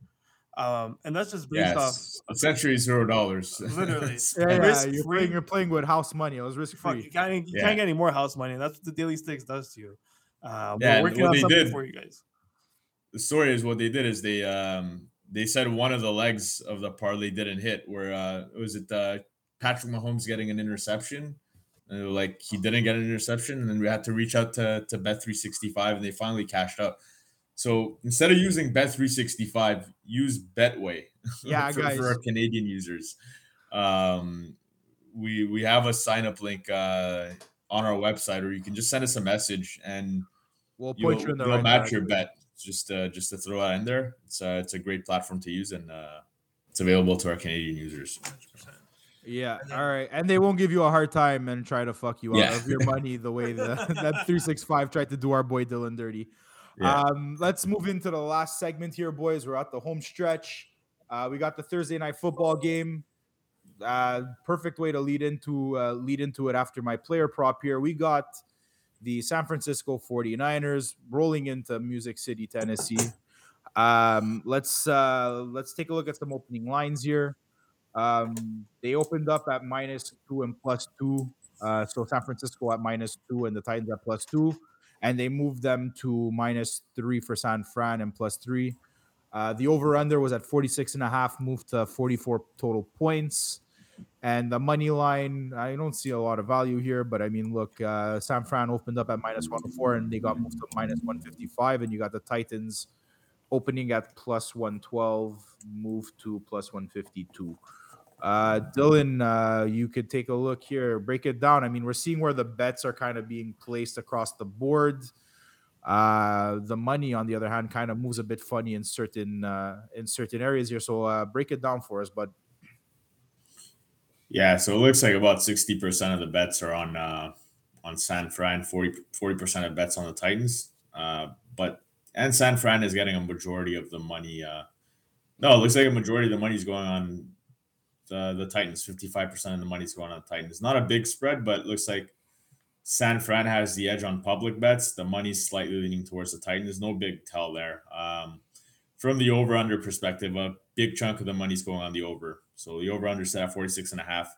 Speaker 3: Um, and that's just based yes.
Speaker 2: off essentially zero dollars.
Speaker 3: Literally,
Speaker 1: yeah, yeah you're playing, you're playing with house money. It was risk free.
Speaker 3: You, can't, you yeah. can't get any more house money. That's what the daily stakes does to you. Uh, yeah, we're working on something did, for you guys.
Speaker 2: The story is what they did is they um they said one of the legs of the parlay didn't hit. Where uh was it uh Patrick Mahomes getting an interception? And like he didn't get an interception, and then we had to reach out to to Bet three sixty five, and they finally cashed out. So instead of using Bet three sixty five, use Betway.
Speaker 1: Yeah,
Speaker 2: for,
Speaker 1: guys.
Speaker 2: for our Canadian users. Um, we we have a sign up link uh, on our website, or you can just send us a message and
Speaker 1: We'll point you in the
Speaker 2: right match your bet. Just uh, just to throw that in there. It's uh, it's a great platform to use and uh, it's available to our Canadian users. 100%.
Speaker 1: Yeah. All right. And they won't give you a hard time and try to fuck you yeah. out of your money the way the, that 365 tried to do our boy Dylan dirty. Yeah. Um, let's move into the last segment here, boys. We're at the home stretch. Uh, we got the Thursday night football game. Uh, perfect way to lead into uh, lead into it after my player prop here. We got the San Francisco 49ers rolling into Music City, Tennessee. Um, let's uh, let's take a look at some opening lines here. Um, they opened up at minus two and plus two. Uh, so San Francisco at minus two and the Titans at plus two. And they moved them to minus three for San Fran and plus three. Uh, the over under was at 46 and a half, moved to 44 total points. And the money line, I don't see a lot of value here, but I mean, look, uh, San Fran opened up at minus 104 and they got moved to minus 155. And you got the Titans opening at plus 112, move to plus 152. Uh, Dylan, uh, you could take a look here, break it down. I mean, we're seeing where the bets are kind of being placed across the board. Uh, the money, on the other hand, kind of moves a bit funny in certain uh, in certain areas here. So uh, break it down for us, bud.
Speaker 2: Yeah, so it looks like about sixty percent of the bets are on uh, on San Fran, 40 percent of bets on the Titans. Uh, but and San Fran is getting a majority of the money. Uh, no, it looks like a majority of the money is going on the the Titans. Fifty five percent of the money is going on the Titans. Not a big spread, but it looks like San Fran has the edge on public bets. The money's slightly leaning towards the Titans. No big tell there. Um, from the over under perspective, a big chunk of the money's going on the over. So the over under set at 46 and a half.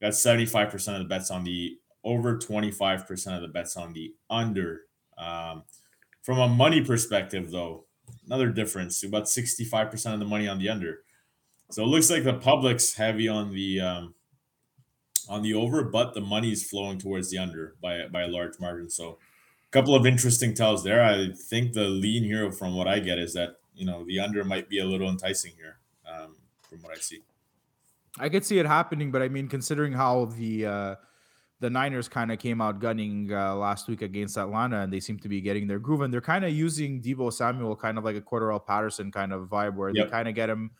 Speaker 2: Got 75% of the bets on the over, 25% of the bets on the under. Um, from a money perspective, though, another difference about 65% of the money on the under. So it looks like the public's heavy on the um, on the over, but the money's flowing towards the under by by a large margin. So a couple of interesting tells there. I think the lean here, from what I get, is that you know the under might be a little enticing here, um, from what I see.
Speaker 1: I could see it happening, but I mean, considering how the uh, the Niners kind of came out gunning uh, last week against Atlanta, and they seem to be getting their groove, and they're kind of using Deebo Samuel kind of like a Cordarrelle Patterson kind of vibe, where yep. they kind of get him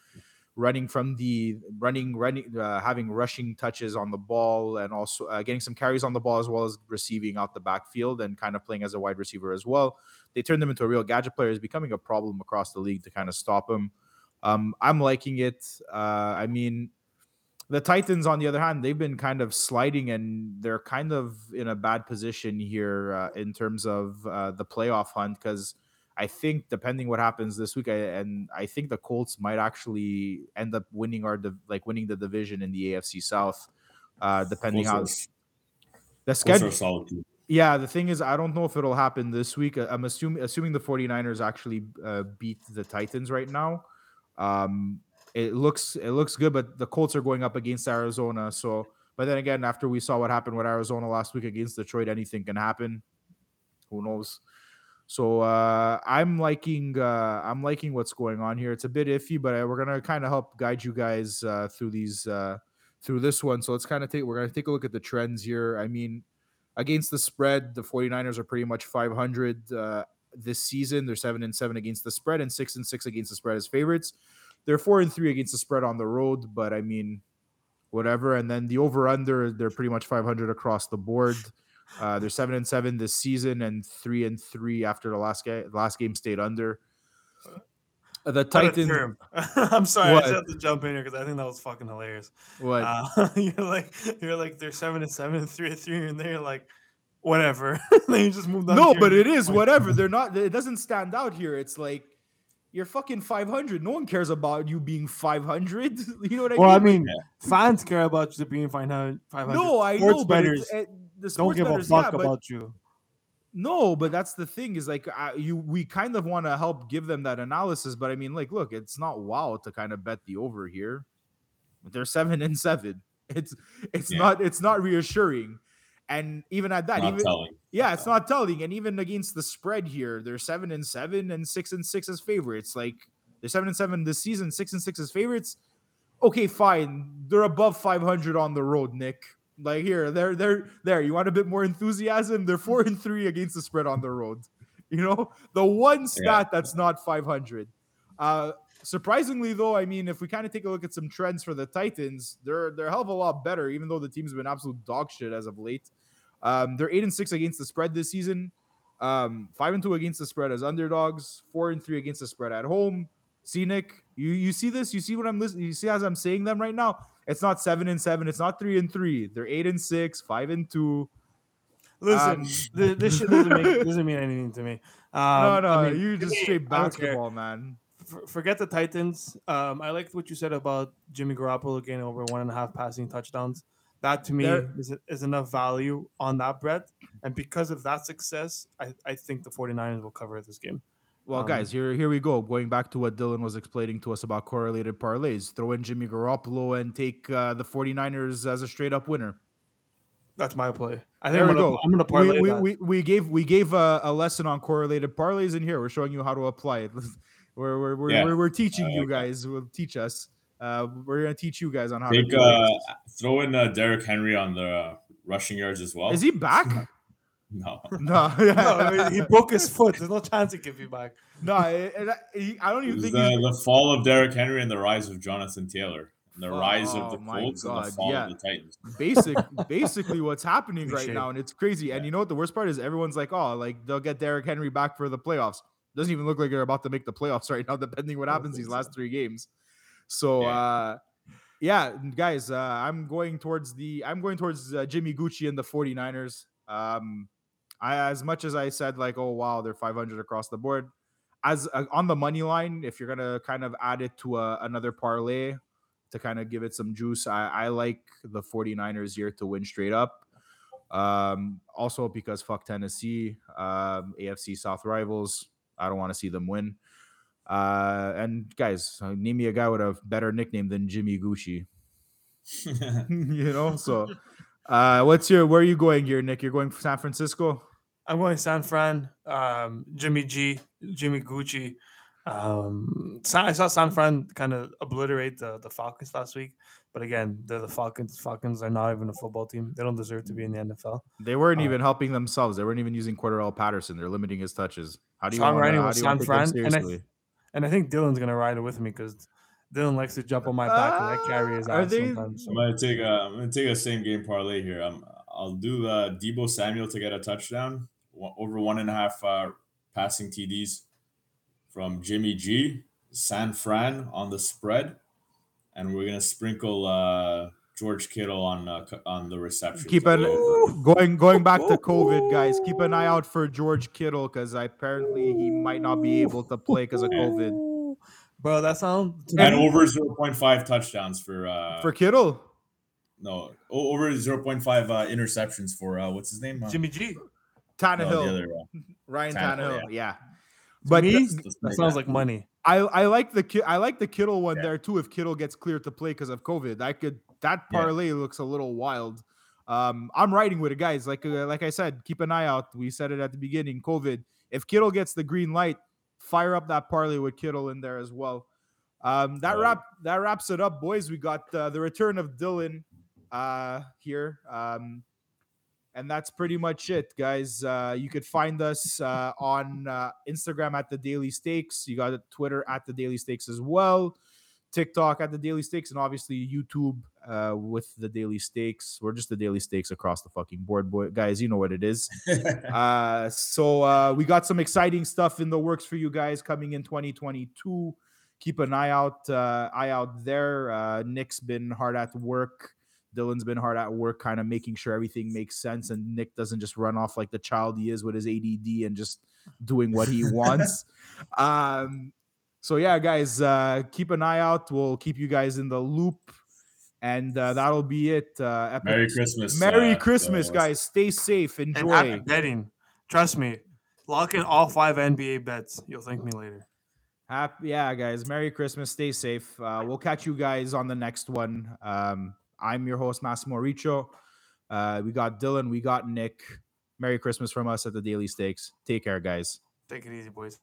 Speaker 1: running from the running, running, uh, having rushing touches on the ball, and also uh, getting some carries on the ball as well as receiving out the backfield and kind of playing as a wide receiver as well. They turned him into a real gadget player. Is becoming a problem across the league to kind of stop him. Um, I'm liking it. Uh, I mean, the Titans, on the other hand, they've been kind of sliding and they're kind of in a bad position here uh, in terms of uh, the playoff hunt because I think depending what happens this week, I, and I think the Colts might actually end up winning our div- like winning the division in the AFC South, uh, depending how the schedule. Yeah, the thing is, I don't know if it'll happen this week. I'm assuming assuming the 49ers actually uh, beat the Titans right now. Um, it looks it looks good, but the Colts are going up against Arizona. So, but then again, after we saw what happened with Arizona last week against Detroit, anything can happen. Who knows? So uh, I'm liking uh, I'm liking what's going on here. It's a bit iffy, but uh, we're gonna kind of help guide you guys uh, through these uh, through this one. So let's kind of take we're gonna take a look at the trends here. I mean, against the spread, the 49ers are pretty much 500 uh, this season. They're seven and seven against the spread and six and six against the spread as favorites. They're four and three against the spread on the road, but I mean, whatever. And then the over under, they're pretty much 500 across the board. Uh, they're seven and seven this season, and three and three after the last game. Last game stayed under. The Titans.
Speaker 3: I'm sorry, what? I just have to jump in here because I think that was fucking hilarious.
Speaker 1: What?
Speaker 3: Uh, you're like, you're like, they're seven and seven, and three and three, and they're like, whatever. then you just moved on.
Speaker 1: No, but it is whatever. They're not. It doesn't stand out here. It's like you're fucking 500. No one cares about you being 500. You know what I
Speaker 3: well,
Speaker 1: mean?
Speaker 3: Well, I mean, yeah. fans care about you being 500.
Speaker 1: No, I sports know, bettors but
Speaker 3: the don't give bettors, a fuck yeah, about you.
Speaker 1: No, but that's the thing is like I, you we kind of want to help give them that analysis, but I mean, like, look, it's not wow to kind of bet the over here. They're seven and seven. It's it's yeah. not it's not reassuring. And even at that, even telling. yeah, it's not telling. And even against the spread here, they're seven and seven and six and six as favorites. Like they're seven and seven this season, six and six as favorites. Okay, fine. They're above 500 on the road, Nick. Like here, they're they're there. You want a bit more enthusiasm? They're four and three against the spread on the road. You know, the one stat yeah. that's not 500. Uh, surprisingly though, I mean, if we kind of take a look at some trends for the Titans, they're they're a hell of a lot better, even though the team's been absolute dog shit as of late. Um, they're eight and six against the spread this season. Um, five and two against the spread as underdogs, four and three against the spread at home. See, Nick, you you see this? You see what I'm listening? You see as I'm saying them right now? It's not seven and seven. It's not three and three. They're eight and six, five and two.
Speaker 3: Listen, um, this, this shit doesn't, make, doesn't mean anything to me.
Speaker 1: Um, no, no, I mean, you just straight basketball, man.
Speaker 3: Forget the Titans. Um, I liked what you said about Jimmy Garoppolo getting over one and a half passing touchdowns. That to me is, is enough value on that bet. And because of that success, I, I think the 49ers will cover this game.
Speaker 1: Well, um, guys, here here we go. Going back to what Dylan was explaining to us about correlated parlays. Throw in Jimmy Garoppolo and take uh, the 49ers as a straight up winner.
Speaker 3: That's my play.
Speaker 1: I think there I'm, we gonna, go. I'm gonna parlay we, we, we, we, gave we gave a, a, lesson on correlated parlays in here. We're showing you how to apply it. we're we're we're, yeah. we're, we're, teaching you guys. We'll teach us. Uh, we're gonna teach you guys on how
Speaker 2: Take,
Speaker 1: to
Speaker 2: uh, throw in uh, Derrick Henry on the uh, rushing yards as well.
Speaker 1: Is he back?
Speaker 2: No,
Speaker 1: no, yeah. no
Speaker 3: I mean, he broke his foot. There's no chance he can be back.
Speaker 1: No, it, it, I don't even think
Speaker 2: the, the, fall of Derrick Henry and the rise of Jonathan Taylor, and the oh, rise of the oh Colts God. and the fall yeah. of the Titans.
Speaker 1: Basic, basically, what's happening right now, and it's crazy. Yeah. And you know what? The worst part is everyone's like, "Oh, like they'll get Derrick Henry back for the playoffs." Doesn't even look like they're about to make the playoffs right now, depending what happens these last three games. So, yeah. uh yeah, guys, uh, I'm going towards the I'm going towards uh, Jimmy Gucci and the 49ers. Um, I as much as I said like, oh wow, they're 500 across the board. As uh, on the money line, if you're gonna kind of add it to a, another parlay to kind of give it some juice, I, I like the 49ers here to win straight up. Um, also because fuck Tennessee, um, AFC South rivals. I don't want to see them win. Uh, and guys, uh, name me a guy with a better nickname than Jimmy Gucci. you know, so uh, what's your where are you going here, Nick? You're going for San Francisco.
Speaker 3: I'm going San Fran. Um, Jimmy G, Jimmy Gucci. Um, I saw San Fran kind of obliterate the, the Falcons last week, but again, they're the Falcons. Falcons are not even a football team. They don't deserve to be in the NFL.
Speaker 1: They weren't um, even helping themselves. They weren't even using Cordarrelle Patterson. They're limiting his touches.
Speaker 3: How do you want to San Fran? And I, and I think Dylan's gonna ride it with me because Dylan likes to jump on my back uh, and I carry his ass they, sometimes.
Speaker 2: So. I'm gonna take a I'm gonna take a same game parlay here. I'm I'll do uh, Deebo Samuel to get a touchdown over one and a half uh, passing TDs from Jimmy G, San Fran on the spread, and we're gonna sprinkle uh, George Kittle on uh, on the reception.
Speaker 1: Keep an going going back to COVID, guys. Keep an eye out for George Kittle because apparently he might not be able to play because of COVID.
Speaker 3: Bro, that sounds
Speaker 2: and over zero point five touchdowns for uh
Speaker 1: for Kittle.
Speaker 2: No, over zero point five uh, interceptions for uh what's his name? Uh,
Speaker 3: Jimmy G.
Speaker 1: Tannehill. No, other, uh, Ryan Tannehill. Tannehill yeah. yeah.
Speaker 3: But me, that sounds like money.
Speaker 1: I, I like the I like the Kittle one yeah. there too. If Kittle gets cleared to play because of COVID, I could that parlay yeah. looks a little wild. Um, I'm riding with it, guys. Like uh, like I said, keep an eye out. We said it at the beginning. COVID. If Kittle gets the green light, fire up that parlay with Kittle in there as well. Um, that wrap that wraps it up, boys. We got uh, the return of Dylan uh, here. Um, and that's pretty much it, guys. Uh, you could find us uh, on uh, Instagram at the Daily Stakes. You got Twitter at the Daily Stakes as well. TikTok at the Daily Stakes, and obviously YouTube uh, with the Daily Stakes. We're just the Daily Stakes across the fucking board, boy, guys. You know what it is. uh, so uh, we got some exciting stuff in the works for you guys coming in 2022. Keep an eye out, uh, eye out there. Uh, Nick's been hard at work. Dylan's been hard at work, kind of making sure everything makes sense, and Nick doesn't just run off like the child he is with his ADD and just doing what he wants. um, so yeah, guys, uh, keep an eye out. We'll keep you guys in the loop, and uh, that'll be it. Uh,
Speaker 2: Merry Christmas,
Speaker 1: Merry uh, Christmas, guys. Stay safe. Enjoy.
Speaker 3: And betting. Trust me. Lock in all five NBA bets. You'll thank me later.
Speaker 1: Happy, yeah, guys. Merry Christmas. Stay safe. Uh, we'll catch you guys on the next one. Um, I'm your host, Massimo Riccio. Uh, we got Dylan. We got Nick. Merry Christmas from us at the Daily Stakes. Take care, guys.
Speaker 3: Take it easy, boys.